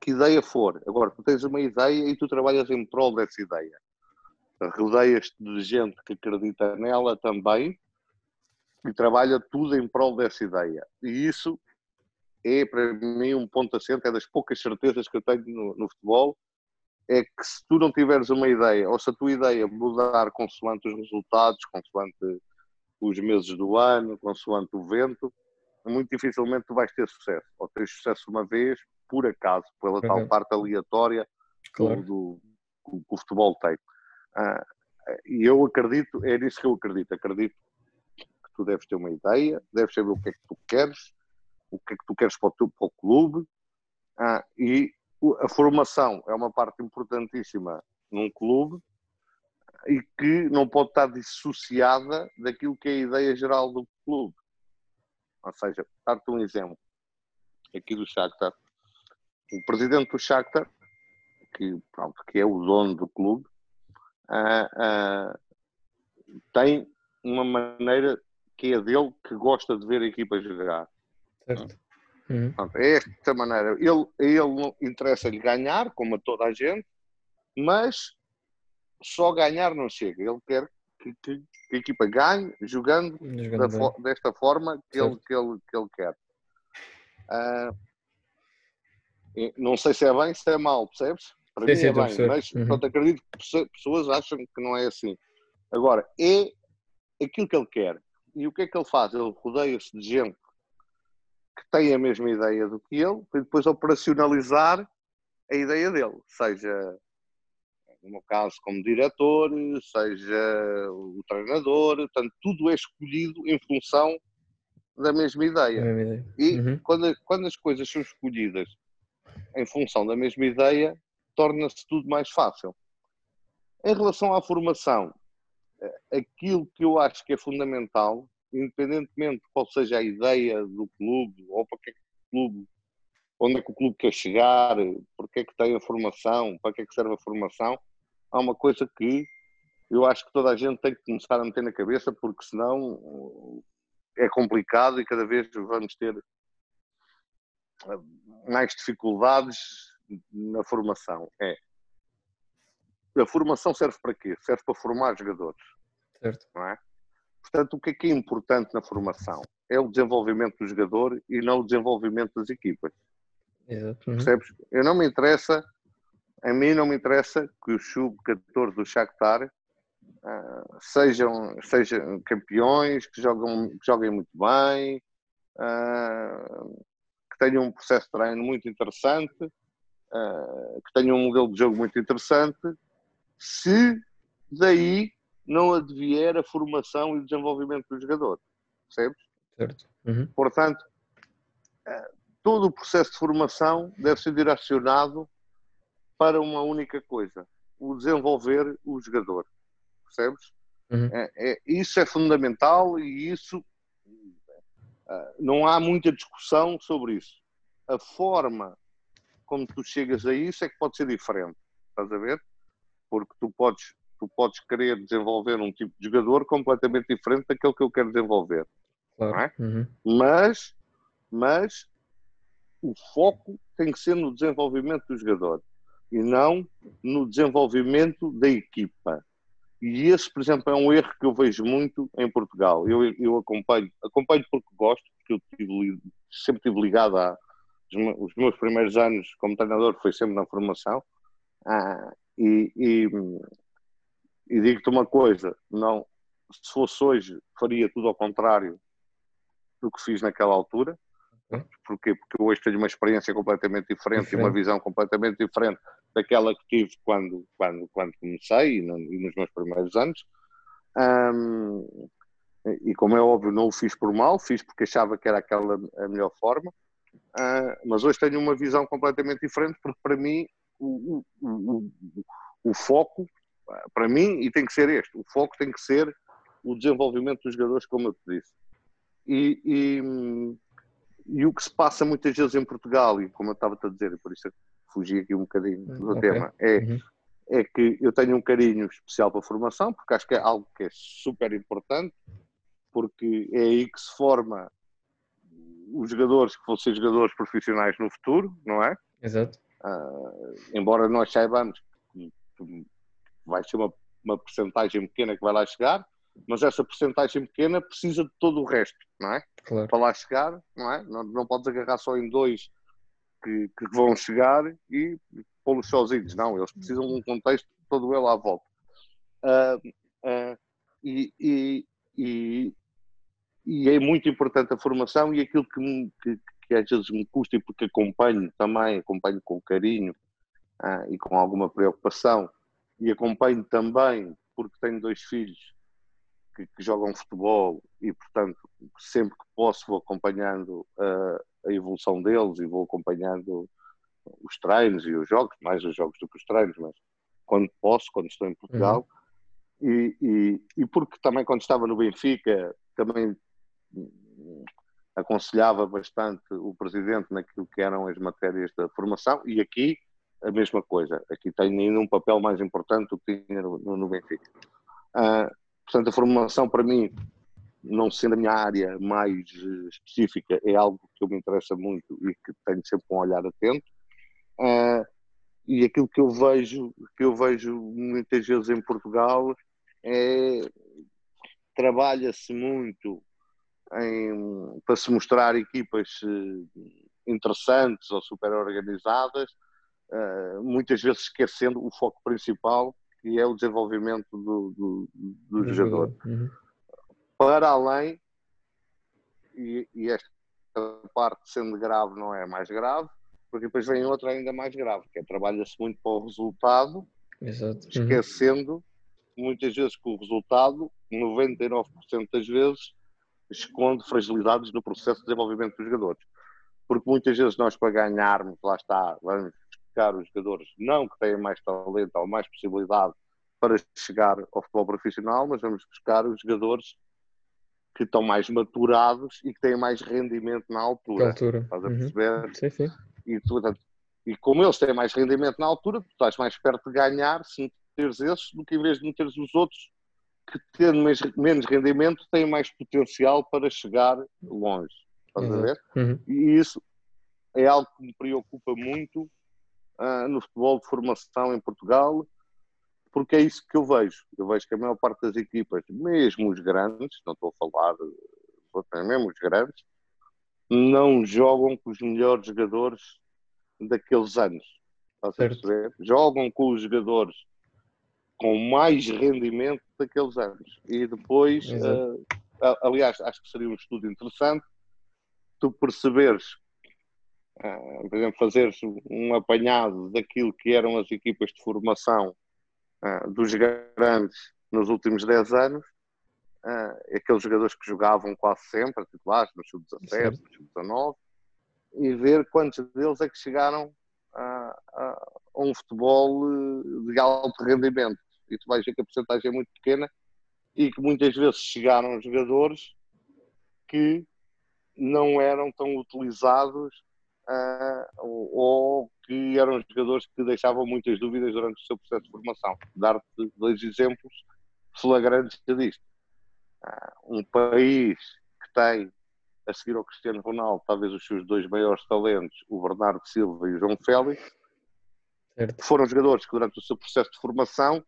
Speaker 2: que ideia for. Agora, tu tens uma ideia e tu trabalhas em prol dessa ideia. Rodeias-te de gente que acredita nela também e trabalha tudo em prol dessa ideia. E isso é, para mim, um ponto assente, é das poucas certezas que eu tenho no, no futebol, é que se tu não tiveres uma ideia, ou se a tua ideia mudar consoante os resultados, consoante os meses do ano, consoante o vento, muito dificilmente tu vais ter sucesso. Ou tens sucesso uma vez, por acaso, pela uhum. tal parte aleatória claro. do, do, que o futebol tem. Uh, e eu acredito, é nisso que eu acredito. Acredito que tu deves ter uma ideia, deves saber o que é que tu queres, o que é que tu queres para o, teu, para o clube, uh, e a formação é uma parte importantíssima num clube e que não pode estar dissociada daquilo que é a ideia geral do clube. Ou seja, dar-te um exemplo aqui do Shakhtar. O presidente do Shakhtar, que, pronto, que é o dono do clube, uh, uh, tem uma maneira que é dele que gosta de ver a equipa jogar. Certo. Uhum. Pronto, é esta maneira. Ele, ele interessa-lhe ganhar, como a toda a gente, mas só ganhar não chega. Ele quer que, que, que a equipa ganhe jogando, da, desta forma que ele, que, ele, que ele quer. Uh, não sei se é bem, se é mal, percebes? Para sim, mim sim, é bem, mas uhum. portanto, acredito que pessoas acham que não é assim. Agora, é aquilo que ele quer. E o que é que ele faz? Ele rodeia-se de gente que tem a mesma ideia do que ele, para depois operacionalizar a ideia dele, seja no meu caso como diretor, seja o treinador, portanto, tudo é escolhido em função da mesma ideia. Mesma ideia. E uhum. quando, quando as coisas são escolhidas em função da mesma ideia, torna-se tudo mais fácil. Em relação à formação, eh, aquilo que eu acho que é fundamental independentemente de qual seja a ideia do clube, ou para que é que o clube, onde é que o clube quer chegar, porque é que tem a formação, para que é que serve a formação, há uma coisa que eu acho que toda a gente tem que começar a meter na cabeça, porque senão é complicado e cada vez vamos ter mais dificuldades na formação. É a formação serve para quê? Serve para formar jogadores. Certo. Não é? Portanto, o que é que é importante na formação? É o desenvolvimento do jogador e não o desenvolvimento das equipas. Exato. Percebes? Eu não me interessa, a mim não me interessa que os sub-14 do Shakhtar uh, sejam, sejam campeões, que, jogam, que joguem muito bem, uh, que tenham um processo de treino muito interessante, uh, que tenham um modelo de jogo muito interessante, se daí não advier a formação e o desenvolvimento do jogador. Percebes? Certo. Uhum. Portanto, todo o processo de formação deve ser direcionado para uma única coisa: o desenvolver o jogador. Percebes? Uhum. É, é, isso é fundamental e isso uh, não há muita discussão sobre isso. A forma como tu chegas a isso é que pode ser diferente. Estás a ver? Porque tu podes tu podes querer desenvolver um tipo de jogador completamente diferente daquele que eu quero desenvolver. Claro. É? Uhum. Mas, mas o foco tem que ser no desenvolvimento do jogador e não no desenvolvimento da equipa. E esse, por exemplo, é um erro que eu vejo muito em Portugal. Eu, eu acompanho, acompanho porque gosto, porque eu tive, sempre estive ligado a. Os meus primeiros anos como treinador foi sempre na formação. Ah, e, e, e digo-te uma coisa, não, se fosse hoje, faria tudo ao contrário do que fiz naquela altura. Porquê? Porque hoje tenho uma experiência completamente diferente, diferente. e uma visão completamente diferente daquela que tive quando, quando, quando comecei e, no, e nos meus primeiros anos. Um, e como é óbvio, não o fiz por mal, fiz porque achava que era aquela a melhor forma. Uh, mas hoje tenho uma visão completamente diferente, porque para mim o, o, o, o foco para mim, e tem que ser este, o foco tem que ser o desenvolvimento dos jogadores, como eu te disse. E, e, e o que se passa muitas vezes em Portugal, e como eu estava a dizer, e por isso fugi aqui um bocadinho do okay. tema, é, uhum. é que eu tenho um carinho especial para a formação, porque acho que é algo que é super importante, porque é aí que se forma os jogadores que vão ser jogadores profissionais no futuro, não é?
Speaker 1: Exato.
Speaker 2: Uh, embora nós saibamos que vai ser uma, uma percentagem pequena que vai lá chegar, mas essa porcentagem pequena precisa de todo o resto, não é?
Speaker 1: Claro.
Speaker 2: Para lá chegar, não é? Não, não podes agarrar só em dois que, que vão chegar e pô-los sozinhos, não, eles precisam de um contexto todo ele à volta. Uh, uh, e, e, e, e, é muito importante a formação e aquilo que, me, que, que às vezes me custa e porque acompanho também, acompanho com carinho uh, e com alguma preocupação e acompanho também porque tenho dois filhos que, que, jogam futebol e, portanto, sempre que posso vou acompanhando a evolução deles e vou acompanhando os treinos e os jogos, mais os jogos do que os treinos, mas quando posso, quando estou em Portugal. Uhum. E, e, e, porque também quando estava no Benfica, também aconselhava bastante o presidente naquilo que eram as matérias da formação e aqui a mesma coisa. Aqui tem ainda um papel mais importante do que tinha no, no Benfica. Uh, Portanto, a formação para mim, não sendo a minha área mais eh, específica, é algo que me interessa muito e que tenho sempre um olhar atento. Uh, e aquilo que eu vejo, que eu vejo muitas vezes em Portugal é trabalha-se muito em, para se mostrar equipas eh, interessantes ou super organizadas, uh, muitas vezes esquecendo o foco principal que é o desenvolvimento do, do, do, do jogador. Uhum. Para além, e, e, esta parte sendo grave não é mais grave, porque depois vem outra ainda mais grave, que é trabalha-se muito para o resultado,
Speaker 1: Exato. Uhum.
Speaker 2: esquecendo muitas vezes que o resultado, 99% das vezes, esconde fragilidades no processo de desenvolvimento dos jogadores. Porque muitas vezes nós, para ganharmos, lá está, vamos buscar os jogadores, não que têm mais talento ou mais possibilidade para chegar ao futebol profissional, mas vamos buscar os jogadores que estão mais maturados e que têm mais rendimento na altura.
Speaker 1: Na altura.
Speaker 2: Estás a uhum. perceber?
Speaker 1: Uhum. Sim, sim.
Speaker 2: E, tu, e como eles têm mais rendimento na altura, tu estás mais perto de ganhar se meteres esses do que em vez de meteres os outros que tendo menos rendimento têm mais potencial para chegar longe. Estás uhum. a ver?
Speaker 1: Uhum.
Speaker 2: E isso é algo que me preocupa muito uh, no futebol de formação em Portugal, porque é isso que eu vejo. Eu vejo que a maior parte das equipas, mesmo os grandes, não estou a falar, mesmo os grandes, não jogam com os melhores jogadores daqueles anos. Jogam com os jogadores com mais rendimento daqueles anos. E depois, uh, aliás, acho que seria um estudo interessante tu perceberes Uh, por exemplo, fazer um apanhado daquilo que eram as equipas de formação uh, dos grandes nos últimos 10 anos, uh, aqueles jogadores que jogavam quase sempre, titulares, no sub-17, no sub-19, e ver quantos deles é que chegaram a, a, um futebol de alto rendimento. E tu vais ver que a porcentagem é muito pequena e que muitas vezes chegaram jogadores que não eram tão utilizados uh, ou que eram jogadores que deixavam muitas dúvidas durante o seu processo de formação. Dar-te dois exemplos flagrantes disto. Uh, um país que tem, a seguir ao Cristiano Ronaldo, talvez os seus dois maiores talentos, o Bernardo Silva e o João Félix, certo. foram jogadores que durante o seu processo de formação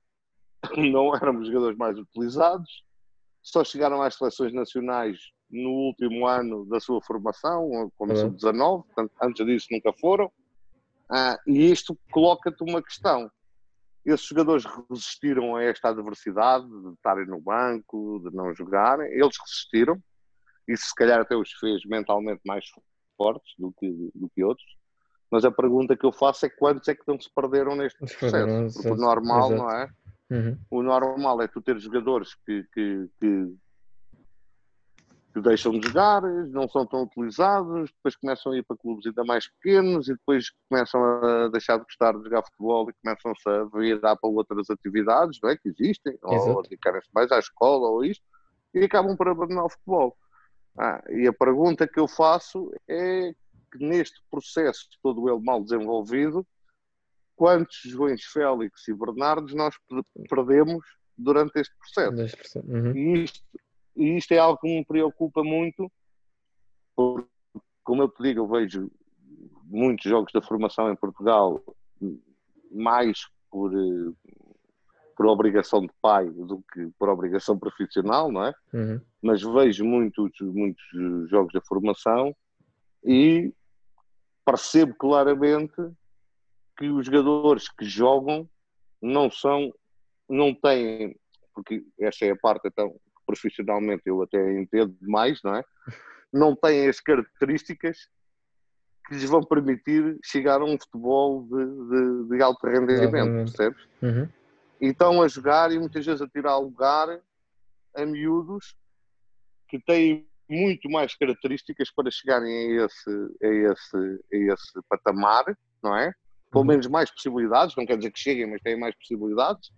Speaker 2: não eram os jogadores mais utilizados, só chegaram às seleções nacionais no último ano da sua formação, como uhum. sub-19, antes disso nunca foram. Ah, e isto coloca-te uma questão. Esses jogadores resistiram a esta adversidade de estarem no banco, de não jogarem, eles resistiram. Isso se calhar até os fez mentalmente mais fortes do que, do que outros. Mas a pergunta que eu faço é quantos é que não se perderam neste processo? Porque o normal, Exato. não é?
Speaker 1: Uhum. O
Speaker 2: normal é tu ter jogadores que, que, que que deixam de jogar, não são tão utilizados, depois começam a ir para clubes ainda mais pequenos e depois começam a deixar de gostar de jogar futebol e começam-se a virar para outras atividades não é? que existem, Exato. ou dedicarem-se mais à escola ou isto, e acabam por abandonar o futebol. Ah, e a pergunta que eu faço é que neste processo todo ele mal desenvolvido, quantos Joões Félix e Bernardos nós perdemos durante este processo? Uhum. E, isto, e isto é algo que me preocupa muito, porque, como eu te digo, eu vejo muitos jogos da formação em Portugal mais por, eh, por obrigação de pai do que por obrigação profissional, não é? Uhum. Mas vejo muitos, muitos jogos da formação e percebo claramente que os jogadores que jogam não são, não têm, porque esta é a parte então profissionalmente eu até entendo mais, não é? Não têm as características que lhes vão permitir chegar a um futebol de, de, de alto rendimento, percebes? Uhum. E estão a jogar e muitas vezes a tirar lugar a miúdos que têm muito mais características para chegarem a esse, a esse, a esse patamar, não é? Pelo uhum. menos mais possibilidades, não quer dizer que cheguem, mas têm mais possibilidades.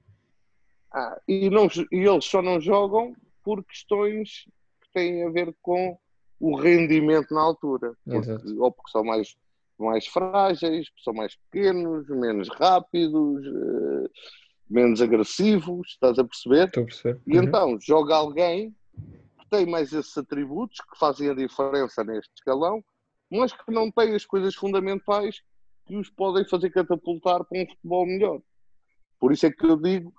Speaker 2: Ah, e, não, e eles só não jogam por questões que têm a ver com o rendimento na altura. Porque, ou porque são mais, mais frágeis, são mais pequenos, menos rápidos, uh, menos agressivos, estás a perceber?
Speaker 1: Estou a perceber.
Speaker 2: E uhum. então joga alguém que tem mais esses atributos que fazem a diferença neste escalão, mas que não tem as coisas fundamentais que os podem fazer catapultar para um futebol melhor. Por isso é que eu digo,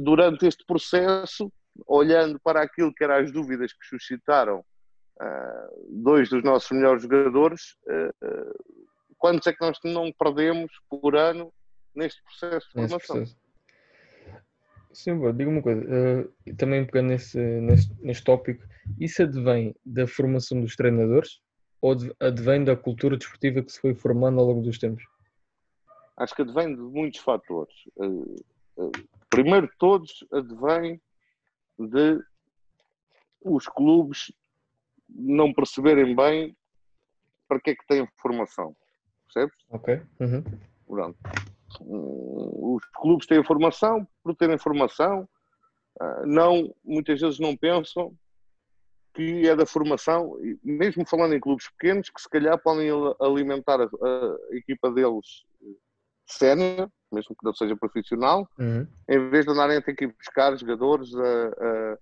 Speaker 2: durante este processo, olhando para aquilo que eram as dúvidas que suscitaram uh, dois dos nossos melhores jogadores, uh, uh, quantos é que nós não perdemos por ano neste processo de formação? Processo.
Speaker 1: Sim, diga uma coisa, também pegando nesse, nesse, neste tópico, isso advém da formação dos treinadores ou advém da cultura desportiva que se foi formando ao longo dos tempos?
Speaker 2: Acho que advém de muitos fatores. Primeiro de todos, advém de os clubes não perceberem bem para que é que têm formação. Percebes?
Speaker 1: Ok. Uhum.
Speaker 2: Pronto. Hum, os clubes têm formação por terem formação, ah, não, muitas vezes não pensam que é da formação, mesmo falando em clubes pequenos, que se calhar podem alimentar a, a equipa deles sénior, mesmo que não seja profissional, uhum. em vez de andarem a ter que ir buscar jogadores a, a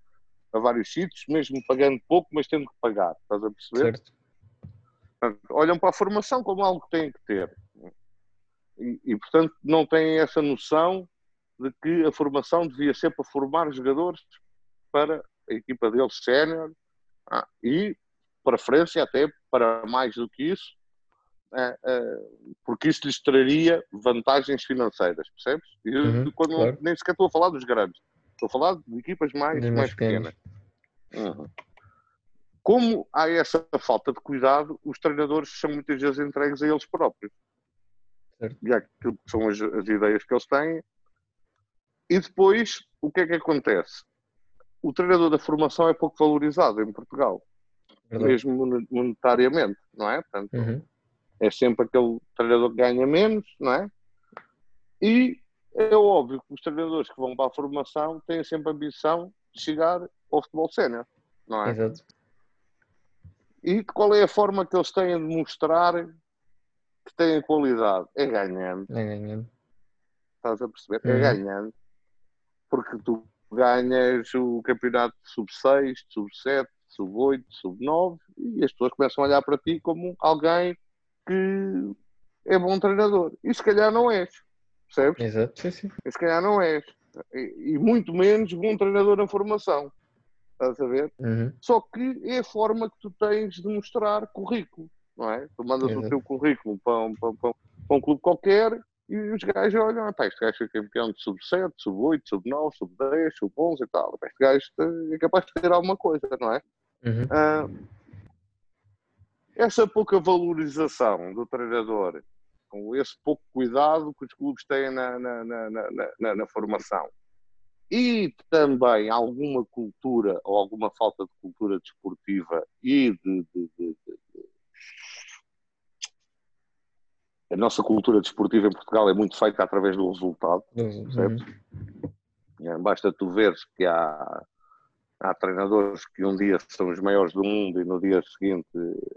Speaker 2: a vários sítios, mesmo pagando pouco, mas tendo que pagar. Estás a perceber? Certo. Olham para a formação como algo que têm que ter. E, e, portanto, não têm essa noção de que a formação devia ser para formar jogadores para a equipa deles sénior ah, e, preferência até para mais do que isso, porque isso lhes traria vantagens financeiras, percebes? E uhum, quando, claro. nem sequer estou a falar dos grandes, Estou a falar de equipas mais, mais, mais pequenas. Uhum. Como há essa falta de cuidado, os treinadores são muitas vezes entregues a eles próprios. Certo. E aquilo que são as, as ideias que eles têm. E depois, o que é que acontece? O treinador da formação é pouco valorizado em Portugal, Verdade. mesmo monetariamente, não é? Portanto, uhum. É sempre aquele treinador que ganha menos, não é? E é óbvio que os treinadores que vão para a formação têm sempre a ambição de chegar ao futebol sénior, não é? Exato. E qual é a forma que eles têm de mostrar que têm qualidade? É ganhando.
Speaker 1: É ganhando.
Speaker 2: Estás a perceber? É. É ganhando. Porque tu ganhas o campeonato sub-6, sub-7, sub-8, sub-9 e as pessoas começam a olhar para ti como alguém que é bom treinador. E se calhar não és. Percebes?
Speaker 1: Exato, sim, sim.
Speaker 2: se calhar não és. E, e, muito menos bom treinador na formação. Estás a ver? Uhum. Só que é a forma que tu tens de mostrar currículo, não é? Tu mandas Exato. o teu currículo para um, para, para, para um clube qualquer e os gajos olham, ah, pá, este gajo é campeão de sub-7, sub-8, sub-9, sub-10, sub-11 e tal. Este gajo é capaz de ter alguma coisa, não é? Uhum. Ah, essa pouca valorização do treinador com esse pouco cuidado que os clubes têm na, na, na, na, formação. E também alguma cultura ou alguma falta de cultura desportiva e de, de, de, de a nossa cultura desportiva em Portugal é muito feita através do resultado, uhum. certo? Basta tu veres que há Há treinadores que um dia são os maiores do mundo e no dia seguinte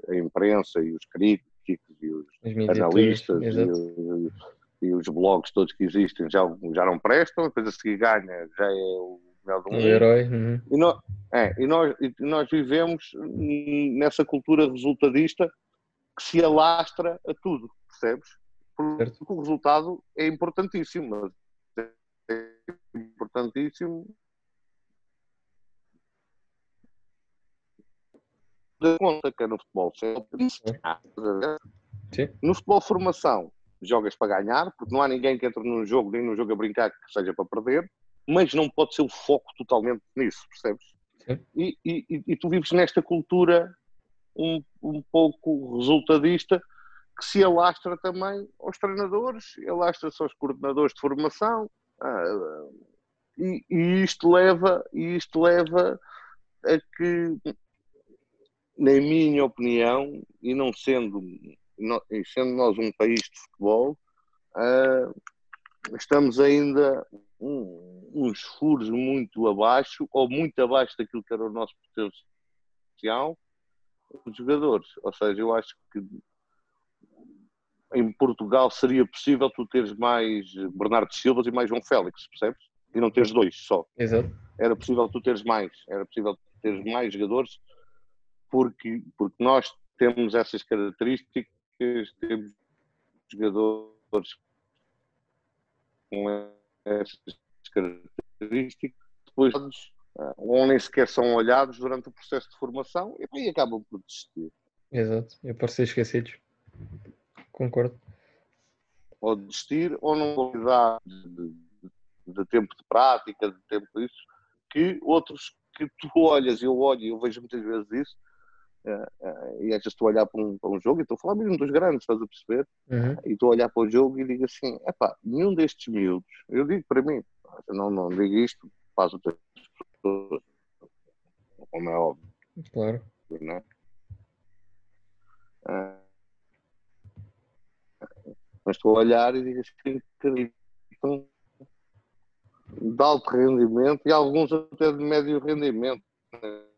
Speaker 2: a imprensa e os críticos e os, analistas e, e, os blogs todos que existem já, já não prestam, depois a seguir ganha já é o melhor do mundo. O
Speaker 1: herói. Uhum.
Speaker 2: E, nós, é, e, nós, e nós vivemos nessa cultura resultadista que se alastra a tudo, percebes? Porque certo. o resultado é importantíssimo, é importantíssimo da conta que é no futebol. Sim. No futebol formação, jogas para ganhar, porque não há ninguém que entre num jogo, nem num jogo a brincar que seja para perder, mas não pode ser o foco totalmente nisso, percebes? E, e, e, tu vives nesta cultura um, um pouco resultadista que se alastra também aos treinadores, alastra-se aos coordenadores de formação, ah, e, e, isto leva, isto leva a que na minha opinião, e não sendo, sendo nós um país de futebol, uh, estamos ainda um, uns furos muito abaixo, ou muito abaixo daquilo que era o nosso potencial, os jogadores. Ou seja, eu acho que em Portugal seria possível tu teres mais Bernardo Silva e mais João Félix, percebes? E não teres dois só.
Speaker 1: Exato.
Speaker 2: Era possível tu teres mais, era possível teres mais jogadores porque, porque nós temos essas características, temos jogadores com essas características, depois ah, ou nem sequer são olhados durante o processo de formação e aí acabam por desistir.
Speaker 1: Exato, e por ser esquecidos. Concordo.
Speaker 2: Ou desistir ou não qualidade de, de, de, tempo de prática, de tempo disso, que outros que tu olhas, eu olho e eu vejo muitas vezes isso, Uh, uh, e às vezes estou a olhar para um, para um jogo e estou a falar mesmo dos grandes, estás a perceber? Uhum. E estou a olhar para o jogo e digo assim: é pá, nenhum destes miúdos, eu digo para mim, não, não digo isto, faz o teu como é óbvio.
Speaker 1: Claro.
Speaker 2: Não é? Uh, mas estou a olhar e digo assim: acreditam de alto rendimento e alguns até de médio rendimento. Né?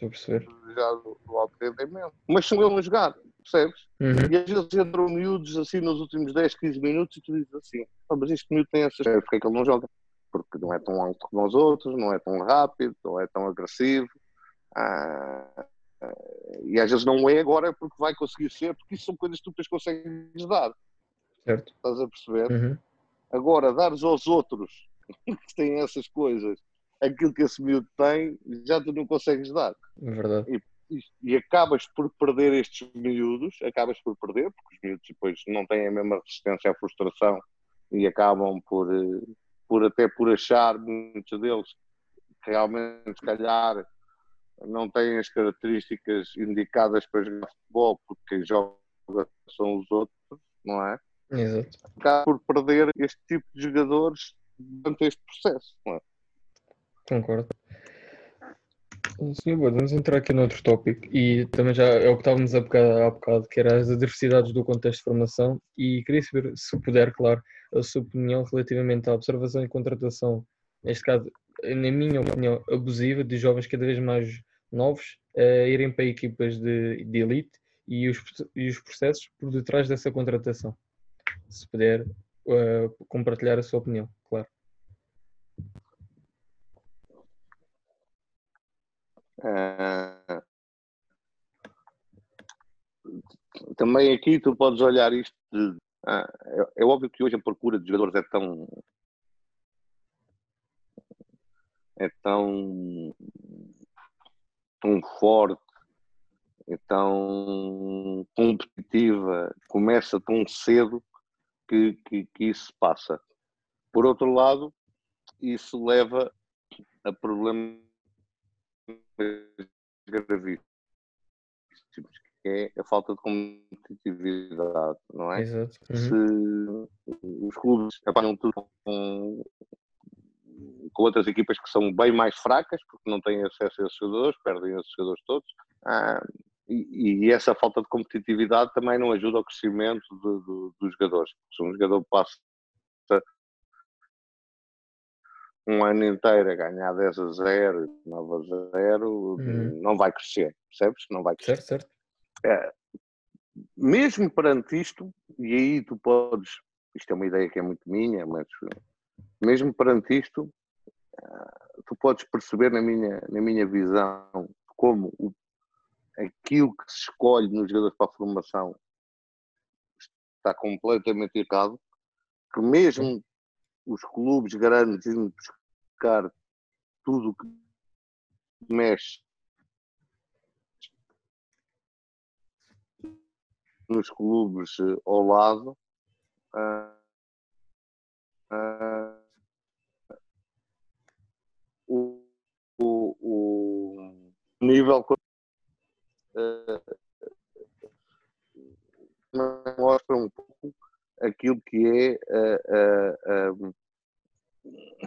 Speaker 1: Estou a perceber.
Speaker 2: Já do, do alto rendimento. Mas são eles a jogar, percebes?
Speaker 1: Uhum.
Speaker 2: E às vezes entram miúdos assim nos últimos 10, 15 minutos e tu dizes assim: ah, mas este miúdo tem essas. Porque é que ele não joga? Porque não é tão alto como os outros, não é tão rápido, não é tão agressivo. Ah, e às vezes não é agora porque vai conseguir ser, porque isso são coisas que tu depois consegues dar.
Speaker 1: Certo.
Speaker 2: Estás a perceber?
Speaker 1: Uhum.
Speaker 2: Agora, dares aos outros que têm essas coisas aquilo que esse miúdo tem, já tu não consegues dar.
Speaker 1: É verdade.
Speaker 2: E, e, e, acabas por perder estes miúdos, acabas por perder, porque os miúdos depois não têm a mesma resistência à frustração e acabam por, eh, por até por achar, muitos deles, que realmente, se calhar, não têm as características indicadas para jogar futebol, porque quem joga são os outros, não é?
Speaker 1: Exato.
Speaker 2: Acaba por perder este tipo de jogadores durante este processo, não é?
Speaker 1: Concordo. Sim, vamos entrar aqui noutro tópico e também já é o que estávamos a bocado, há bocado, que era as adversidades do contexto de formação e queria saber, se puder, claro, a sua opinião relativamente à observação e contratação, neste caso, na minha opinião, abusiva de jovens cada vez mais novos a irem para equipas de, de elite e os, e os processos por detrás dessa contratação. Se puder uh, compartilhar a sua opinião, claro.
Speaker 2: Uh, também aqui tu podes olhar isto de, ah, é, é, óbvio que hoje a procura de jogadores é tão é tão tão forte é tão competitiva começa tão cedo que, que, que isso passa. Por outro lado isso leva a problemas gravíssimos, que é a falta de competitividade, não é?
Speaker 1: Exato.
Speaker 2: Uhum. Se os clubes apanham tudo com, com outras equipas que são bem mais fracas, porque não têm acesso a esses jogadores, perdem esses jogadores todos, ah, e, e, essa falta de competitividade também não ajuda ao crescimento dos jogadores. Se um jogador passa um ano inteiro a ganhar 10 a 0, 9 a 0, uhum. não vai crescer, percebes? Não vai crescer.
Speaker 1: Certo, certo.
Speaker 2: É, mesmo perante isto, e aí tu podes, isto é uma ideia que é muito minha, mas mesmo perante isto, eh, tu podes perceber na minha, na minha visão como o, aquilo que se escolhe nos jogadores para a formação está completamente errado, que mesmo os clubes grandes indo buscar tudo que mexe nos clubes eh, ao lado. Uh, uh, o, o, o, nível mostra um pouco aquilo que é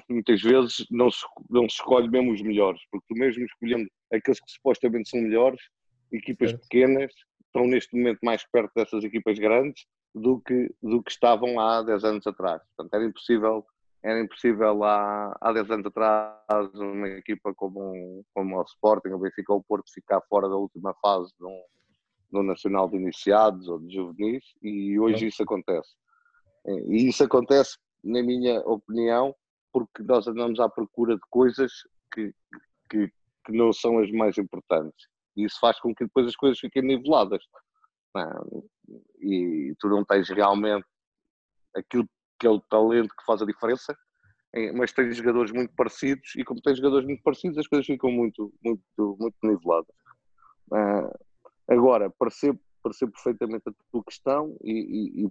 Speaker 2: muitas vezes não se, não se escolhe mesmo os melhores, porque tu mesmo escolhendo aqueles que supostamente são melhores, equipas certo. pequenas estão neste momento mais perto dessas equipas grandes do que, do que estavam há 10 anos atrás. Portanto, era impossível, era impossível há, há 10 anos atrás uma equipa como, como o Sporting, o Benfica ou o Porto ficar fora da última fase de um, de um Nacional de Iniciados ou de Juvenis e hoje isso acontece. E isso acontece, na minha opinião, porque nós andamos à procura de coisas que, que, que não são as mais importantes. E isso faz com que depois as coisas fiquem niveladas. E tu não tens realmente aquilo que é o talento que faz a diferença, mas tens jogadores muito parecidos e como tens jogadores muito parecidos as coisas ficam muito, muito, muito niveladas. agora, percebo, percebo perfeitamente a tua questão e, e,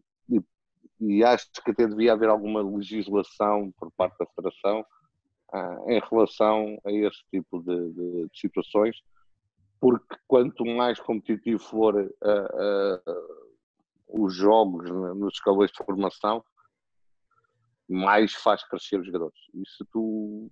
Speaker 2: e, acho que até devia haver alguma legislação por parte da Federação em relação a esse tipo de, de, de situações, porque quanto mais competitivo for uh, uh, os jogos nos escalões de formação, mais faz crescer os jogadores. E se tu,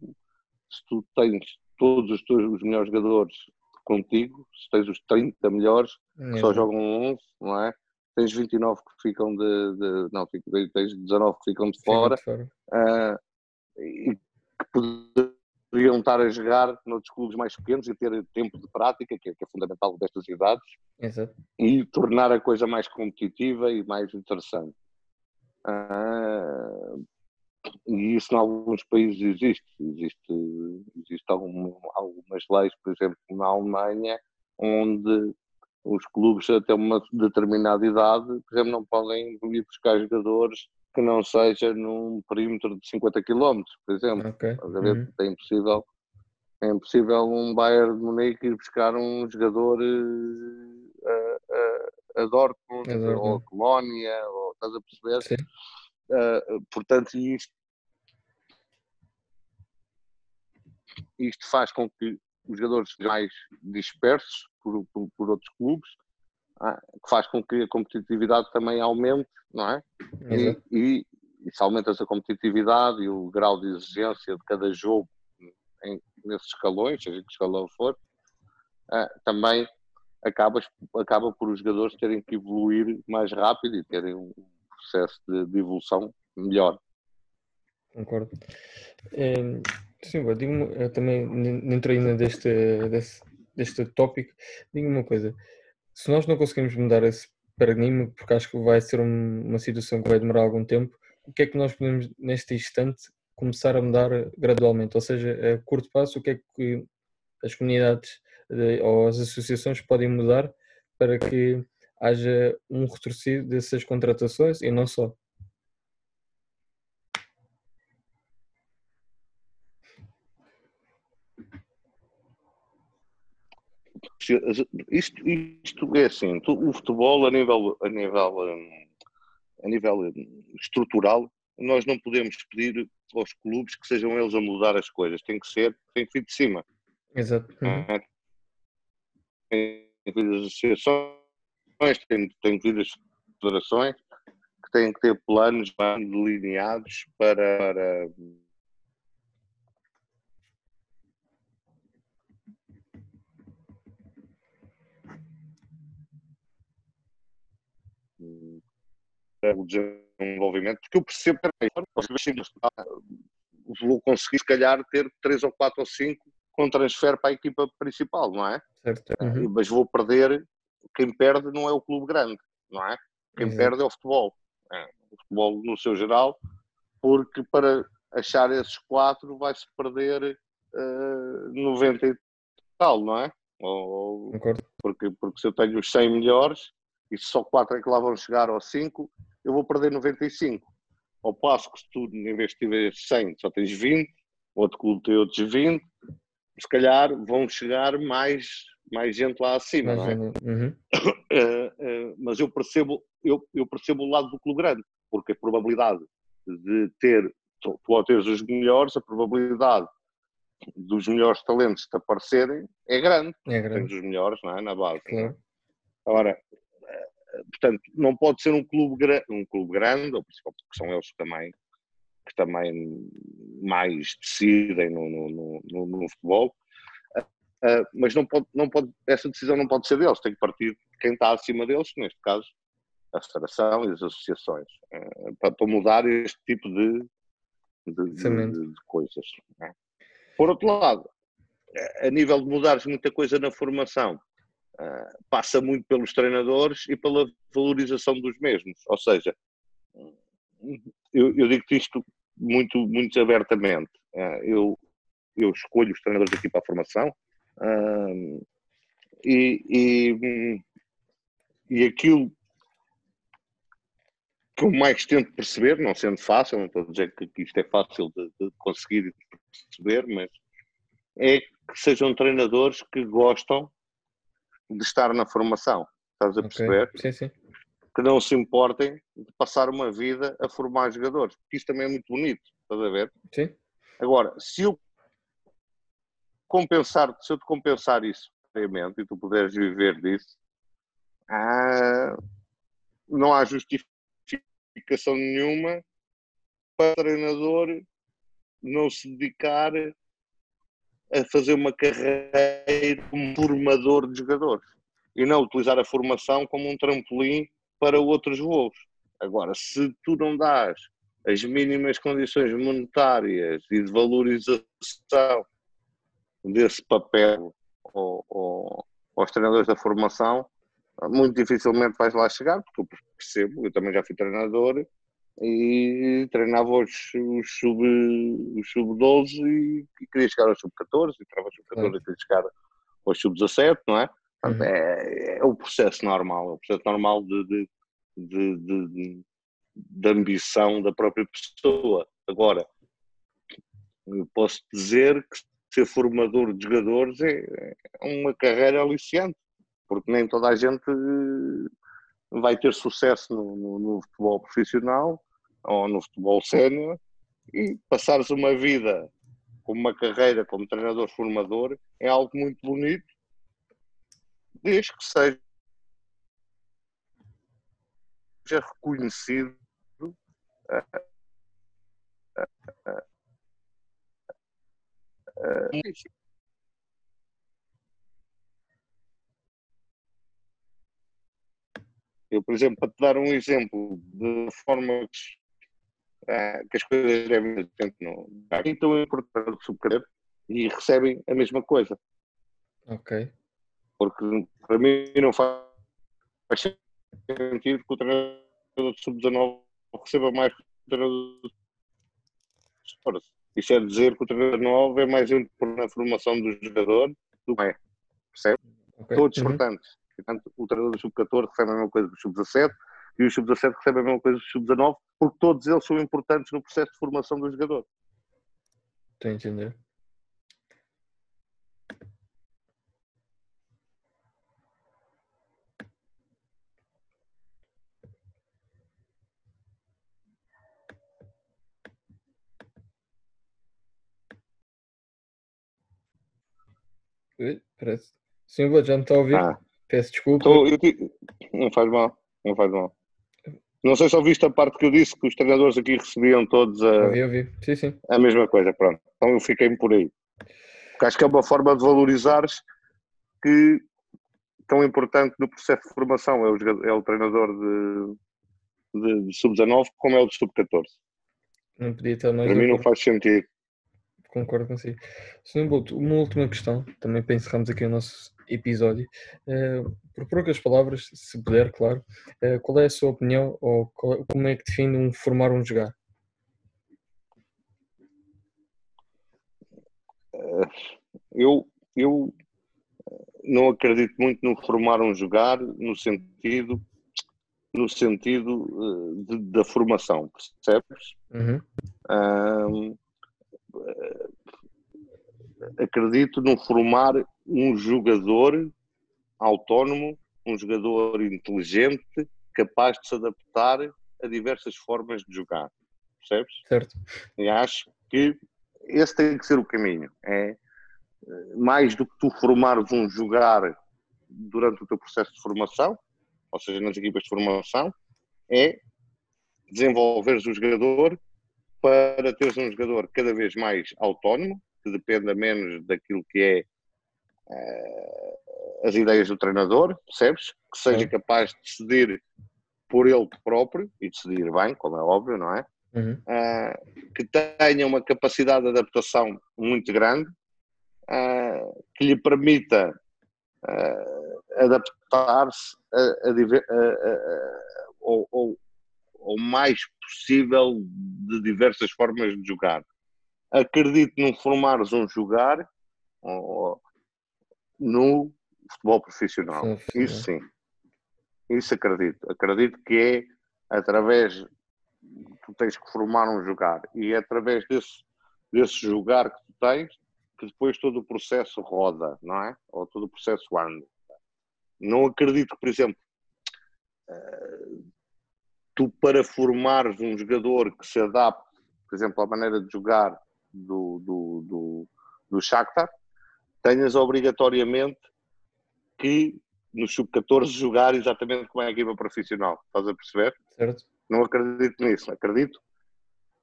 Speaker 2: se tu tens todos os teus os melhores jogadores contigo, se tens os 30 melhores, que só jogam 11, não é? Tens 29 que ficam de. de não, tens 19 que ficam de fora, de fora. Uh, e que poderiam estar a jogar noutros clubes mais pequenos e ter tempo de prática, que é, que é fundamental destas idades,
Speaker 1: Exato.
Speaker 2: e tornar a coisa mais competitiva e mais interessante. Ah, e isso em alguns países existe. Existe, existe algum, algumas leis, por exemplo, na Alemanha, onde os clubes até uma determinada idade, por exemplo, não podem ir buscar jogadores que não seja num perímetro de 50 km, por exemplo. Okay. Uhum. É impossível. É impossível um Bayern de Munique ir buscar um jogador a, a, a Dortmund, ou a Colónia, ou, estás a perceber? Sim. Uh, portanto, isto, isto faz com que os jogadores mais dispersos por, por, por outros clubes é? que faz com que a competitividade também aumente, não é? E, e, e, se aumentas a competitividade e o grau de exigência de cada jogo em, nesses escalões, seja que escalão for, uh, também acabas, acaba por os jogadores terem que evoluir mais rápido e terem um processo de, de evolução melhor.
Speaker 1: Concordo. É, sim, digo também dentro ainda deste, deste, deste tópico, digo uma coisa se nós não conseguimos mudar esse paradigma, porque acho que vai ser uma situação que vai demorar algum tempo, o que é que nós podemos, neste instante, começar a mudar gradualmente? Ou seja, a curto prazo, o que é que as comunidades ou as associações podem mudar para que haja um retrocedido dessas contratações e não só?
Speaker 2: Isto, isto é assim, o futebol a nível, a nível, hum, a nível hum, estrutural, nós não podemos pedir aos clubes que sejam eles a mudar as coisas, tem que ser, tem que vir de cima.
Speaker 1: Exato. Uhum.
Speaker 2: Tem que vir das associações, tem, tem que vir das federações, que têm que ter planos bem delineados para, para o desenvolvimento, porque eu percebo que os vou conseguir, se calhar, ter três ou quatro ou cinco com transfer para a equipa principal, não é?
Speaker 1: Certo. Uhum.
Speaker 2: Mas vou perder, quem perde não é o clube grande, não é? Quem Exato. perde é o futebol. É, o futebol no seu geral, porque para achar esses quatro vai-se perder uh, 90 e tal, não é? Ou, porque, porque se eu tenho os 100 melhores e só quatro é que lá vão chegar ou 5, eu vou perder 95. Ao passo que se tu, em vez de tiver 100, só tens 20, outro clube tem outros 20, se calhar vão chegar mais, mais gente lá acima, não é? Uhum. Uh, uh, mas eu percebo, eu, eu percebo o lado do clube grande, porque a probabilidade de ter, tu, tu ao teres os melhores, a probabilidade dos melhores talentos te aparecerem é grande.
Speaker 1: É grande.
Speaker 2: Tens os melhores, não é? Na base. É? Claro. Ora, portanto, não pode ser um clube, um clube grande, ou porque são eles também que também mais decidem no, no, no, no futebol, uh, mas não pode, não pode, essa decisão não pode ser deles, tem que partir de quem está acima deles, neste caso a federação e as associações, uh, para, para, mudar este tipo de, de, de, de coisas. É? Por outro lado, a nível de mudares muita coisa na formação, passa muito pelos treinadores e pela valorização dos mesmos. Ou seja, eu, eu digo isto muito, muito abertamente. Uh, eu, eu escolho os treinadores aqui para a formação uh, e, e, e aquilo que eu mais tento perceber, não sendo fácil, não estou a dizer que, isto é fácil de, de conseguir perceber, mas é que sejam treinadores que gostam de estar na formação. Estás a perceber?
Speaker 1: Okay. Sim, sim.
Speaker 2: Que não se importem de passar uma vida a formar jogadores, porque isso também é muito bonito, estás a ver?
Speaker 1: Sim.
Speaker 2: Agora, se eu compensar, se eu te compensar isso e tu puderes viver disso, ah, não há justificação nenhuma para o treinador não se dedicar a fazer uma carreira como formador de jogadores e não utilizar a formação como um trampolim para outros voos. Agora, se tu não dás as mínimas condições monetárias e de valorização desse papel ao, ao, aos treinadores da formação, muito dificilmente vais lá chegar, porque eu percebo, eu também já fui treinador e treinava os, os sub-12 sub e, e, queria chegar aos sub-14 e treinava os sub-14 e queria chegar aos sub-17, não é? Uhum. é, é o processo normal, é o processo normal de, de, de, de, de ambição da própria pessoa. Agora, eu posso dizer que ser formador de jogadores é, é uma carreira aliciante, porque nem toda a gente vai ter sucesso no, no, no futebol profissional ou no futebol sénior e passares uma vida com uma carreira como treinador formador é algo muito bonito, desde que seja reconhecido uh, uh, uh, Eu, por exemplo, para te dar um exemplo de forma que, ah, que as coisas devem ser no então em Portugal do subcrever e recebem a mesma coisa.
Speaker 1: Ok.
Speaker 2: Porque para mim não faz sentido que o treinador de sub-19 receba mais que o treinador Isso é dizer que o treinador 9 é mais importante na formação do jogador do que é. Percebe? Okay. Todos uhum. portanto Portanto, o treinador do sub-14 recebe a mesma coisa do sub-17 e o sub-17 recebe a mesma coisa do sub-19, porque todos eles são importantes no processo de formação do jogador.
Speaker 1: Estou a entender. Parece. Sim, vou já me está a ouvir. Ah. Peço desculpa.
Speaker 2: Tô, eu, não faz mal, não faz mal. Não sei se ouviste a parte que eu disse que os treinadores aqui recebiam todos a,
Speaker 1: ouvi, ouvi. Sim, sim.
Speaker 2: a mesma coisa, pronto. Então eu fiquei por aí. Porque acho que é uma forma de valorizares que tão importante no processo de formação é o, é o treinador de, de, de sub-19 como é o de sub-14.
Speaker 1: Não podia estar mais
Speaker 2: Para mim não faz sentido.
Speaker 1: Concordo consigo. Sr. Boto, uma última questão, também para encerrarmos aqui o nosso episódio. Uh, por poucas palavras, se puder, claro, uh, qual é a sua opinião ou qual, como é que define um formar um jogar?
Speaker 2: Uh, eu, eu não acredito muito no formar um jogar no sentido no sentido de, da formação, percebes? Uhum. Acredito no formar um jogador autónomo, um jogador inteligente, capaz de se adaptar a diversas formas de jogar. Percebes?
Speaker 1: Certo.
Speaker 2: E acho que esse tem que ser o caminho. É mais do que tu formares um jogar durante o teu processo de formação, ou seja, nas equipas de formação, é desenvolveres o jogador para teres um jogador cada vez mais autónomo, que dependa menos daquilo que é uh, as ideias do treinador, percebes? Que seja capaz de decidir por ele próprio e decidir bem, como é óbvio, não é? Uhum. Uh, que tenha uma capacidade de adaptação muito grande, uh, que lhe permita adaptar-se ao mais possível de diversas formas de jogar. Acredito num formares um jogar no futebol profissional. Sim, Isso sim. Isso acredito. Acredito que é através tu tens que formar um jogar e é através desse, desse jogar que tu tens que depois todo o processo roda, não é? Ou todo o processo anda. Não acredito que, por exemplo, eh, tu para formares um jogador que se adapte, por exemplo, à maneira de jogar do, do, do, do Shakhtar, tenhas obrigatoriamente que no sub-14 jogar exatamente como é a equipa profissional. Estás a perceber?
Speaker 1: Certo.
Speaker 2: Não acredito nisso. Acredito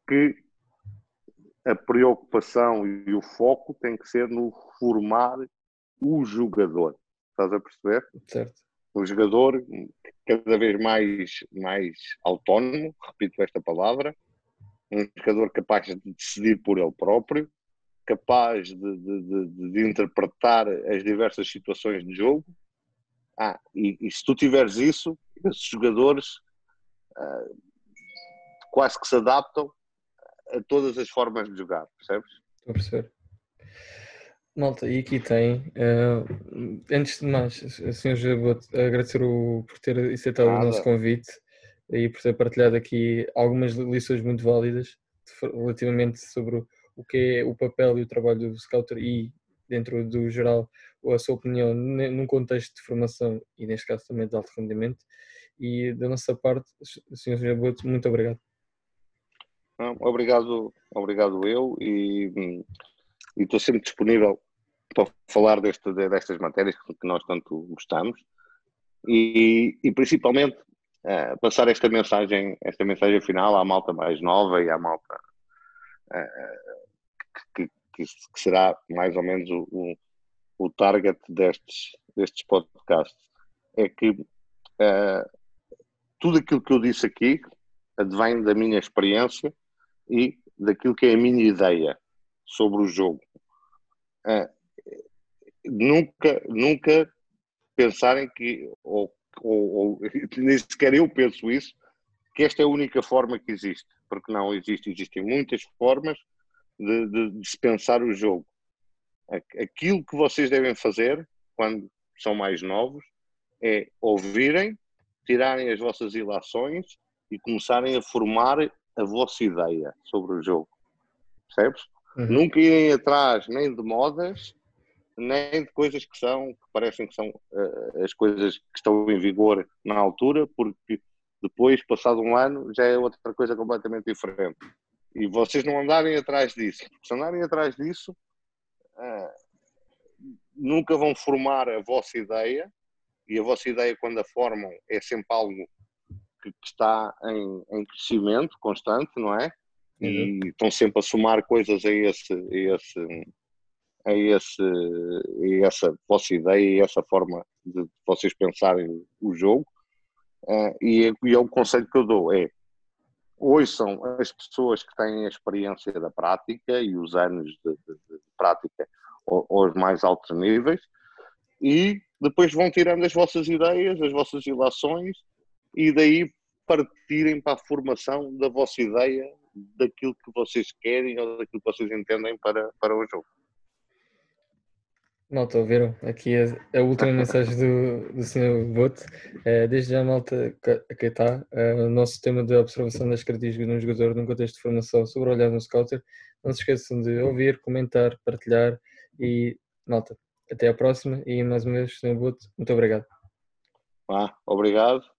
Speaker 2: que a preocupação e o foco tem que ser no formar o jogador. Estás a perceber?
Speaker 1: Certo.
Speaker 2: O jogador cada vez mais, mais autónomo, repito esta palavra, um jogador capaz de decidir por ele próprio, capaz de, de, de, de interpretar as diversas situações de jogo. Ah, e, e se tu tiveres isso, esses jogadores ah, quase que se adaptam a todas as formas de jogar, percebes?
Speaker 1: Estou a perceber. Malta, e aqui tem, uh, antes de mais, Sr. José, vou agradecer o, por ter aceitado Nada. o nosso convite e por ter partilhado aqui algumas lições muito válidas relativamente sobre o que é o papel e o trabalho do Scouter e, dentro do geral, a sua opinião num contexto de formação e, neste caso, também de alto rendimento. E da nossa parte, Sr. José Boto, muito obrigado.
Speaker 2: Obrigado, obrigado eu e, e estou sempre disponível para falar deste, destas matérias que nós tanto gostamos e, e principalmente uh, passar esta mensagem, esta mensagem final à malta mais nova e à malta uh, que, que, que, será mais ou menos o, o, o, target destes, destes podcasts. É que uh, tudo aquilo que eu disse aqui advém da minha experiência e daquilo que é a minha ideia sobre o jogo. Uh, nunca, nunca pensarem que, ou, ou, ou, nem sequer eu penso isso, que esta é a única forma que existe, porque não existe, existem muitas formas de, de, pensar o jogo. Aquilo que vocês devem fazer quando são mais novos é ouvirem, tirarem as vossas ilações e começarem a formar a vossa ideia sobre o jogo. Percebes? Uhum. Nunca irem atrás nem de modas, nem de coisas que são, que parecem que são uh, as coisas que estão em vigor na altura, porque depois, passado um ano, já é outra coisa completamente diferente. E vocês não andarem atrás disso, porque se andarem atrás disso, uh, nunca vão formar a vossa ideia, e a vossa ideia, quando a formam, é sempre algo que, que está em, em, crescimento constante, não é? Uhum. E estão sempre a somar coisas a esse, a esse a, esse, a essa vossa ideia e essa forma de vocês pensarem o jogo. Uh, e, e é o conselho que eu dou: é ouçam as pessoas que têm a experiência da prática e os anos de, de, de prática aos mais altos níveis e depois vão tirando as vossas ideias, as vossas ilações e daí partirem para a formação da vossa ideia daquilo que vocês querem ou daquilo que vocês entendem para, para o jogo.
Speaker 1: Malta, ouviram? Aqui a, a última mensagem do, do Sr. Bote. É, desde já, malta, aqui está. É, o nosso tema de observação das características de um jogador num contexto de formação sobre olhar no scouter. Não se esqueçam de ouvir, comentar, partilhar e, malta, até à próxima. E mais uma vez, Sr. Bote, muito obrigado.
Speaker 2: Ah, obrigado